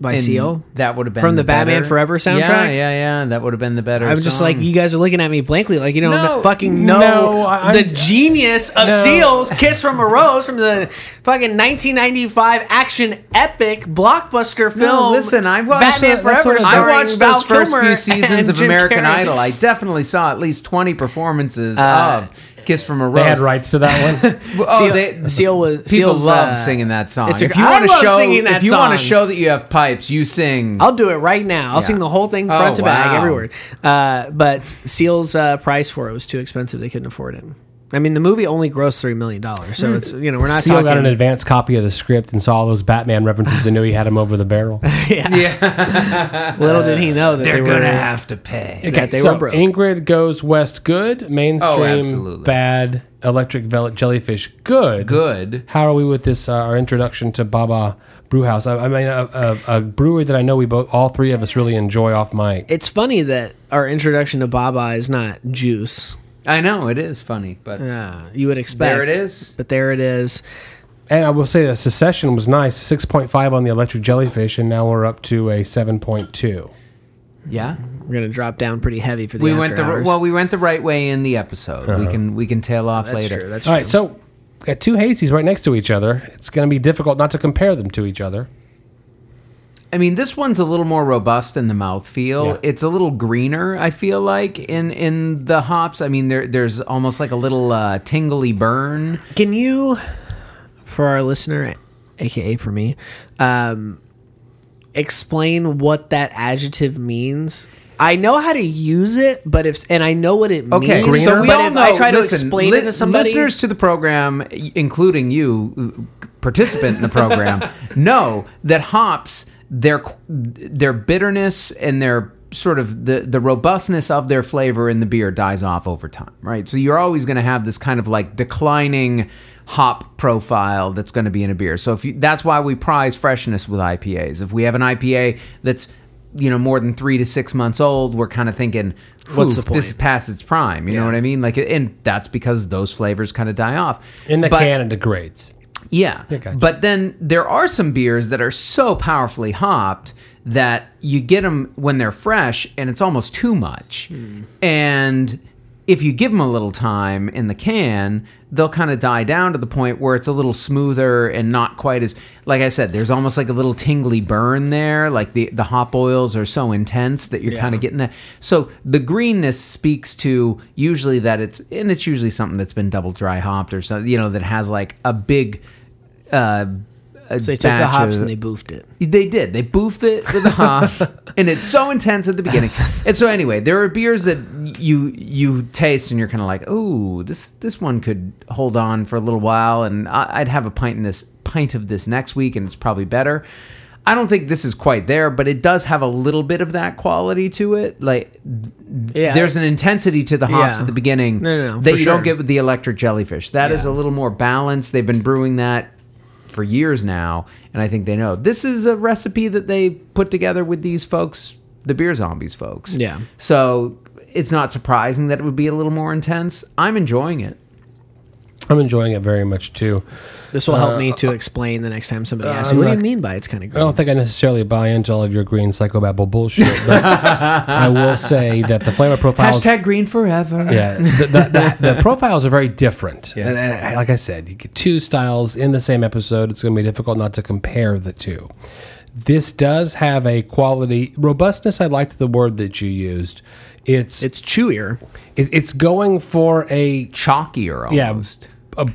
[SPEAKER 2] by
[SPEAKER 3] And
[SPEAKER 2] Seal.
[SPEAKER 3] That would have been
[SPEAKER 2] From the Batman
[SPEAKER 3] better-
[SPEAKER 2] Forever soundtrack?
[SPEAKER 3] Yeah, yeah, yeah. That would have been the better.
[SPEAKER 2] I'm just like, you guys are looking at me blankly, like you don't
[SPEAKER 3] No,
[SPEAKER 2] fucking know
[SPEAKER 1] no,
[SPEAKER 2] the genius of
[SPEAKER 1] No.
[SPEAKER 2] Seal's "Kiss from a Rose" from the fucking 1995 action epic blockbuster film.
[SPEAKER 3] Listen, I watched
[SPEAKER 2] Batman
[SPEAKER 1] that-
[SPEAKER 2] Forever.
[SPEAKER 1] I-
[SPEAKER 3] watched
[SPEAKER 2] Val
[SPEAKER 3] those first
[SPEAKER 2] Kilmer
[SPEAKER 3] few seasons of
[SPEAKER 2] Jim
[SPEAKER 3] American
[SPEAKER 2] Carrey.
[SPEAKER 3] Idol. I definitely saw at least 20 performances
[SPEAKER 2] Uh,
[SPEAKER 3] of Kiss from a Rose.
[SPEAKER 1] They had rights to that one.
[SPEAKER 3] Oh,
[SPEAKER 2] Seal,
[SPEAKER 3] they,
[SPEAKER 2] Seal was
[SPEAKER 3] people
[SPEAKER 2] Seal's,
[SPEAKER 3] love
[SPEAKER 2] uh,
[SPEAKER 3] singing that song.
[SPEAKER 2] it's a-
[SPEAKER 3] if you want to show,
[SPEAKER 2] that
[SPEAKER 3] if you want to show that you have pipes, you sing.
[SPEAKER 2] I'll do it right now. I'll
[SPEAKER 3] Yeah.
[SPEAKER 2] sing the whole thing front
[SPEAKER 3] Oh,
[SPEAKER 2] to back,
[SPEAKER 3] wow.
[SPEAKER 2] every word. Uh, but Seal's uh, price for it was too expensive; they couldn't afford it. I mean, the movie only grossed three million dollars, so it's you know we're not
[SPEAKER 1] Seal
[SPEAKER 2] talking.
[SPEAKER 1] got an advance copy of the script and saw all those Batman references and knew he had him over the barrel.
[SPEAKER 2] yeah. Little did he know that they were gonna
[SPEAKER 3] have to pay.
[SPEAKER 2] that they
[SPEAKER 1] so
[SPEAKER 2] were broke.
[SPEAKER 1] Ingrid goes west good, mainstream
[SPEAKER 3] Oh, absolutely.
[SPEAKER 1] bad, electric velvet jellyfish good.
[SPEAKER 3] Good.
[SPEAKER 1] How are we with this? Uh, our introduction to Baa Baa Brewhouse. I, I mean, a, a, a brewery that I know we both, all three of us, really enjoy off mic.
[SPEAKER 2] it's funny that our introduction to Baa Baa is not juice.
[SPEAKER 3] I know it is funny, but
[SPEAKER 2] Uh, you would expect.
[SPEAKER 3] There it is.
[SPEAKER 2] But there it is.
[SPEAKER 1] And I will say the secession was nice, six point five on the electric jellyfish, and now we're up to a seven point two.
[SPEAKER 3] yeah,
[SPEAKER 2] We're gonna drop down pretty heavy for the
[SPEAKER 3] we
[SPEAKER 2] after
[SPEAKER 3] went the
[SPEAKER 2] hours.
[SPEAKER 3] well. We went the right way in the episode.
[SPEAKER 1] Uh-huh.
[SPEAKER 3] We can we can tail off
[SPEAKER 2] that's
[SPEAKER 3] later.
[SPEAKER 2] true. That's
[SPEAKER 1] All
[SPEAKER 2] true.
[SPEAKER 1] right, so got two hazies right next to each other. It's going to be difficult not to compare them to each other.
[SPEAKER 3] I mean, this one's a little more robust in the mouthfeel.
[SPEAKER 1] Yeah.
[SPEAKER 3] It's a little greener, I feel like, in in the hops. I mean, there there's almost like a little uh, tingly burn.
[SPEAKER 2] Can you, for our listener, aka for me, um, explain what that adjective means? I know how to use it, but if and I know what it
[SPEAKER 3] Okay,
[SPEAKER 2] means.
[SPEAKER 3] so we
[SPEAKER 2] but
[SPEAKER 3] all know.
[SPEAKER 2] I try to
[SPEAKER 3] listen,
[SPEAKER 2] explain
[SPEAKER 3] li-
[SPEAKER 2] it to somebody,
[SPEAKER 3] listeners to the program, including you, participant in the program, know that hops their their bitterness and their sort of the the robustness of their flavor in the beer dies off over time, right? So you're always going to have this kind of like declining hop profile that's going to be in a beer. So if you, that's why we prize freshness with IPAs. If we have an IPA that's you know more than three to six months old, we're kind of thinking,
[SPEAKER 2] What's the
[SPEAKER 3] "Whew, This is past its prime. You know what I mean? Like, and that's because those flavors kind of die off
[SPEAKER 1] In the
[SPEAKER 3] But-
[SPEAKER 1] can, it degrades.
[SPEAKER 3] Yeah, but then there are some beers that are so powerfully hopped that you get them when they're fresh, and it's almost too much. Hmm. And if you give them a little time in the can, they'll kind of die down to the point where it's a little smoother and not quite as like I said. There's almost like a little tingly burn there. Like the the hop oils are so intense that you're
[SPEAKER 2] Yeah.
[SPEAKER 3] kind of getting that. So the greenness speaks to usually that it's and it's usually something that's been double dry hopped or something. You know that has like a big. Uh,
[SPEAKER 2] so they took the hops
[SPEAKER 3] of-
[SPEAKER 2] and they boofed it.
[SPEAKER 3] they did. They boofed it with the hops, and it's so intense at the beginning. And so anyway, there are beers that you you taste, and you're kind of like, "Oh, this this one could hold on for a little while," and I, I'd have a pint in this pint of this next week, and it's probably better. I don't think this is quite there, but it does have a little bit of that quality to it. Like
[SPEAKER 2] Yeah,
[SPEAKER 3] there's an intensity to the hops
[SPEAKER 2] Yeah.
[SPEAKER 3] at the beginning
[SPEAKER 2] No, no, no,
[SPEAKER 3] that you
[SPEAKER 2] sure.
[SPEAKER 3] don't get with the electric jellyfish. That is
[SPEAKER 2] Yeah.
[SPEAKER 3] a little more balanced. They've been brewing that for years now, and I think they know this is a recipe that they put together with these folks, the beer zombies folks.
[SPEAKER 2] Yeah.
[SPEAKER 3] So it's not surprising that it would be a little more intense. I'm enjoying it.
[SPEAKER 1] I'm enjoying it very much too.
[SPEAKER 2] This will help me to explain the next time somebody asks
[SPEAKER 1] Uh, I'm
[SPEAKER 2] you, what do you mean by it's kind of green?"
[SPEAKER 1] I don't think I necessarily buy into all of your green psychobabble bullshit, but I will say that the flavor profiles.
[SPEAKER 3] Hashtag green forever.
[SPEAKER 1] yeah, the, the, the, the profiles are very different. And, and like I said, you get two styles in the same episode. It's going to be difficult not to compare the two. This does have a quality robustness. I liked the word that you used. It's
[SPEAKER 2] It's chewier.
[SPEAKER 1] it, it's going for a
[SPEAKER 3] Chalkier
[SPEAKER 1] yeah a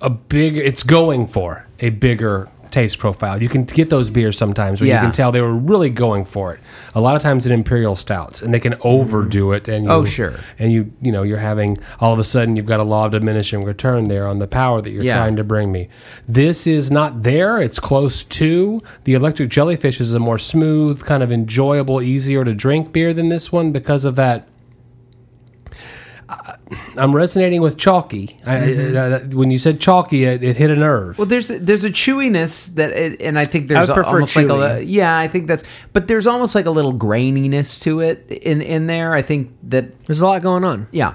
[SPEAKER 1] a big. It's going for a bigger taste profile. You can get those beers sometimes where
[SPEAKER 3] Yeah.
[SPEAKER 1] you can tell they were really going for it. A lot of times in imperial stouts, and they can overdo it. And oh, you,
[SPEAKER 3] Oh, sure.
[SPEAKER 1] And you you know you're having all of a sudden you've got a law of diminishing return there on the power that you're
[SPEAKER 3] Yeah.
[SPEAKER 1] trying to bring me. This is not there. It's close to the electric jellyfish is a more smooth, kind of enjoyable, easier to drink beer than this one because of that. I- I'm resonating with chalky. I, I- mm-hmm. when you said chalky, it, it hit a nerve.
[SPEAKER 3] Well, there's there's a chewiness that, it, and I think there's
[SPEAKER 2] would prefer
[SPEAKER 3] almost like a
[SPEAKER 2] chewy.
[SPEAKER 3] yeah, I think that's, but there's almost like a little graininess to it in in there. I think that
[SPEAKER 2] There's a lot going on.
[SPEAKER 3] yeah,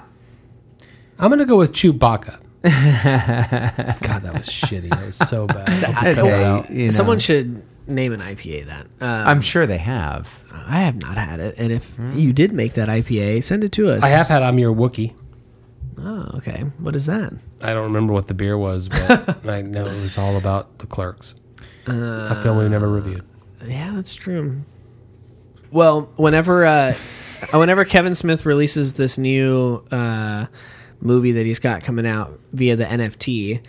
[SPEAKER 1] I'm gonna go with Chewbacca. God, that was shitty. That was so bad. I hope you cut that out.
[SPEAKER 3] you know.
[SPEAKER 2] Someone should name an IPA that. Um,
[SPEAKER 3] I'm sure they have.
[SPEAKER 2] I have not had it, and if you did make that IPA, send it to us.
[SPEAKER 1] I have had I'm your Wookie.
[SPEAKER 2] Oh, okay. What is that?
[SPEAKER 1] I don't remember what the beer was, but I know it was all about the clerks. a film we've never reviewed.
[SPEAKER 2] Yeah, that's true. Well, whenever uh, whenever Kevin Smith releases this new uh, movie that he's got coming out via the NFT,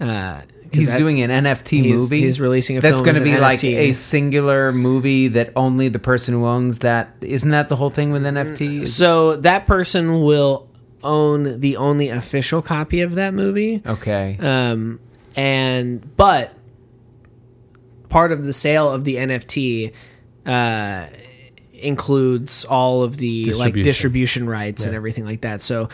[SPEAKER 2] uh, 'cause
[SPEAKER 3] He's doing an NFT
[SPEAKER 2] he's-
[SPEAKER 3] movie.
[SPEAKER 2] he's releasing a film
[SPEAKER 3] that's
[SPEAKER 2] going
[SPEAKER 3] to be like
[SPEAKER 2] NFT.
[SPEAKER 3] a singular movie that only the person who owns that isn't that the whole thing with NFTs?
[SPEAKER 2] So that person will own the only official copy of that movie.
[SPEAKER 3] Okay.
[SPEAKER 2] Um, and but part of the sale of the NFT uh, includes all of the like
[SPEAKER 1] Distribution.
[SPEAKER 2] distribution rights and everything like that. So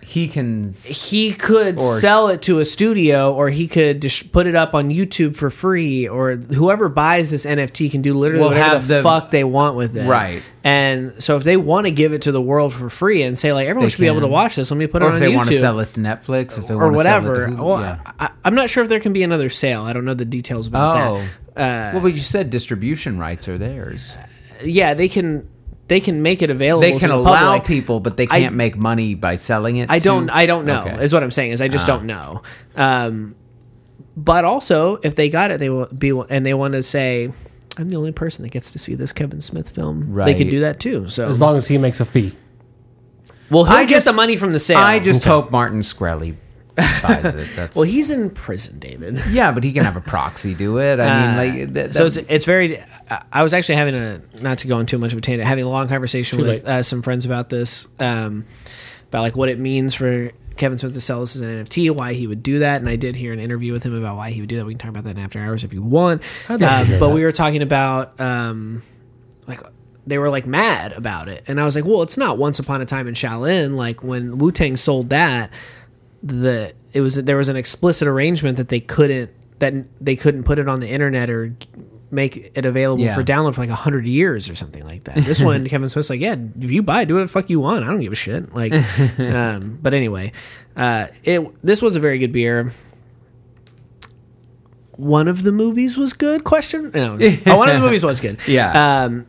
[SPEAKER 3] he can
[SPEAKER 2] he could
[SPEAKER 3] Or-
[SPEAKER 2] sell it to a studio, or he could just put it up on YouTube for free, or whoever buys this NFT can do literally
[SPEAKER 3] Will
[SPEAKER 2] whatever the,
[SPEAKER 3] the-
[SPEAKER 2] fuck they want with it.
[SPEAKER 3] Right.
[SPEAKER 2] And so if they want to give it to the world for free and say like everyone should be able to watch this, let me put
[SPEAKER 3] or
[SPEAKER 2] it on YouTube.
[SPEAKER 3] Or if they
[SPEAKER 2] YouTube
[SPEAKER 3] want to sell it to Netflix, if they
[SPEAKER 2] or whatever.
[SPEAKER 3] to
[SPEAKER 2] well,
[SPEAKER 3] yeah.
[SPEAKER 2] I, I'm not sure if there can be another sale. I don't know the details about
[SPEAKER 3] Oh,
[SPEAKER 2] that. Uh,
[SPEAKER 3] well, but you said distribution rights are theirs.
[SPEAKER 2] yeah, they can they can make it available.
[SPEAKER 3] They
[SPEAKER 2] to
[SPEAKER 3] can
[SPEAKER 2] the
[SPEAKER 3] allow
[SPEAKER 2] public.
[SPEAKER 3] people, but they can't make money by selling it.
[SPEAKER 2] I don't. I don't know.
[SPEAKER 3] Okay.
[SPEAKER 2] Is what I'm saying. Is I just don't know. Um, but also, if they got it, they will be and they want to say, "I'm the only person that gets to see this Kevin Smith film." They could
[SPEAKER 3] Right.
[SPEAKER 2] do that too. So
[SPEAKER 1] As long as he makes a fee.
[SPEAKER 2] well, he'll
[SPEAKER 3] I
[SPEAKER 2] get
[SPEAKER 3] just-
[SPEAKER 2] the money from the sale.
[SPEAKER 3] I just hope Martin Shkreli buys it. That's
[SPEAKER 2] well, he's in prison, David.
[SPEAKER 3] yeah, but he can have a proxy do it. I mean, like that,
[SPEAKER 2] so it's it's very. I- I was actually having a not to go on too much of a tangent, having a long conversation
[SPEAKER 1] Too
[SPEAKER 2] with uh, some friends about this, um, about like what it means for Kevin Smith to sell this as an NFT, why he would do that, and I did hear an interview with him about why he would do that. We can talk about that in after hours if you want.
[SPEAKER 1] I'd love to hear
[SPEAKER 2] but
[SPEAKER 1] that.
[SPEAKER 2] we were talking about um, like they were like mad about it, and I was like, well, it's not Once Upon a Time in Shaolin. Like when Wu Tang sold that, the it was there was an explicit arrangement that they couldn't that they couldn't put it on the internet or make it available
[SPEAKER 3] Yeah.
[SPEAKER 2] for download for like 100 years or something like that. This one Kevin Smith's like, "Yeah, if you buy it, do what the fuck you want. I don't give a shit." Like um but anyway, uh it this was a very good beer. One of the movies was good? Question? No. oh, one of the movies was good.
[SPEAKER 3] Yeah.
[SPEAKER 2] Um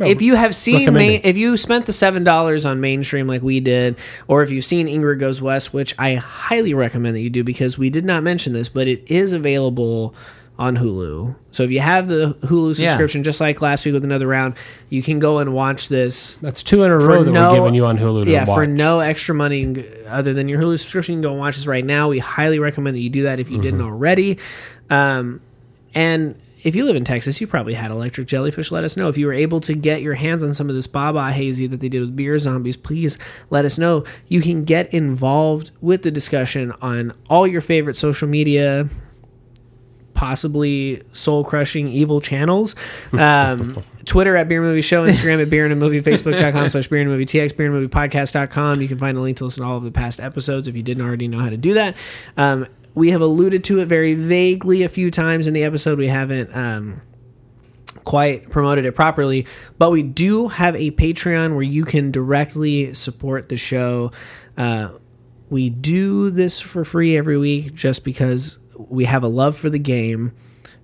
[SPEAKER 2] if you have seen, main, if you spent the seven dollars on mainstream like we did, or if you've seen Ingrid Goes West, which I highly recommend that you do because we did not mention this, but it is available on Hulu. So if you have the Hulu
[SPEAKER 3] Yeah.
[SPEAKER 2] subscription, just like last week with another round, you can go and watch this.
[SPEAKER 1] That's two in a row that
[SPEAKER 2] no-
[SPEAKER 1] we're giving you on Hulu to
[SPEAKER 2] Yeah,
[SPEAKER 1] watch.
[SPEAKER 2] for no extra money you can g- other than your Hulu subscription, you can go and watch this right now. We highly recommend that you do that if you didn't already. Um, and if you live in Texas, you probably had electric jellyfish. Let us know if you were able to get your hands on some of this Baba Hazy that they did with Beer Zombies. Please let us know. You can get involved with the discussion on all your favorite social media, possibly soul crushing evil channels. Um, Twitter at Beer Movie Show, Instagram at Beer and a Movie, Facebook.com slash Beer and Movie TX, Beer and Movie Podcast.com. You can find a link to listen to all of the past episodes if you didn't already know how to do that. Um, we have alluded to it very vaguely a few times in the episode. We haven't um, quite promoted it properly, but we do have a Patreon where you can directly support the show. Uh, we do this for free every week just because we have a love for the game,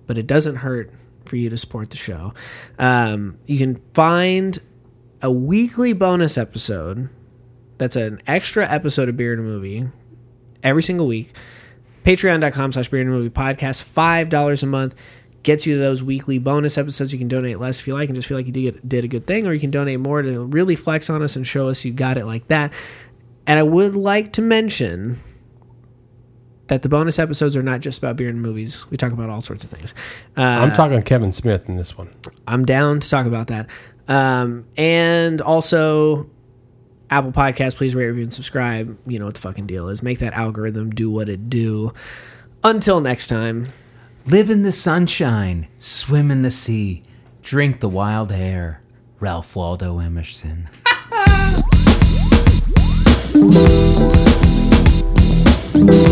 [SPEAKER 2] but it doesn't hurt for you to support the show. Um, you can find a weekly bonus episode that's an extra episode of a Movie every single week. Patreon.com slash Beer and Movie Podcast. $5 a month gets you those weekly bonus episodes. You can donate less if you like and just feel like you did, did a good thing, or you can donate more to really flex on us and show us you got it like that. And I would like to mention that the bonus episodes are not just about beer and movies. We talk about all sorts of things. Uh,
[SPEAKER 1] I'm talking Kevin Smith in this one.
[SPEAKER 2] I'm down to talk about that. Um, and also, Apple Podcast, please rate, review, and subscribe. You know what the fucking deal is. Make that algorithm do what it do. Until next time,
[SPEAKER 3] Live in the sunshine, swim in the sea, drink the wild air. Ralph Waldo Emerson.
[SPEAKER 4] Thank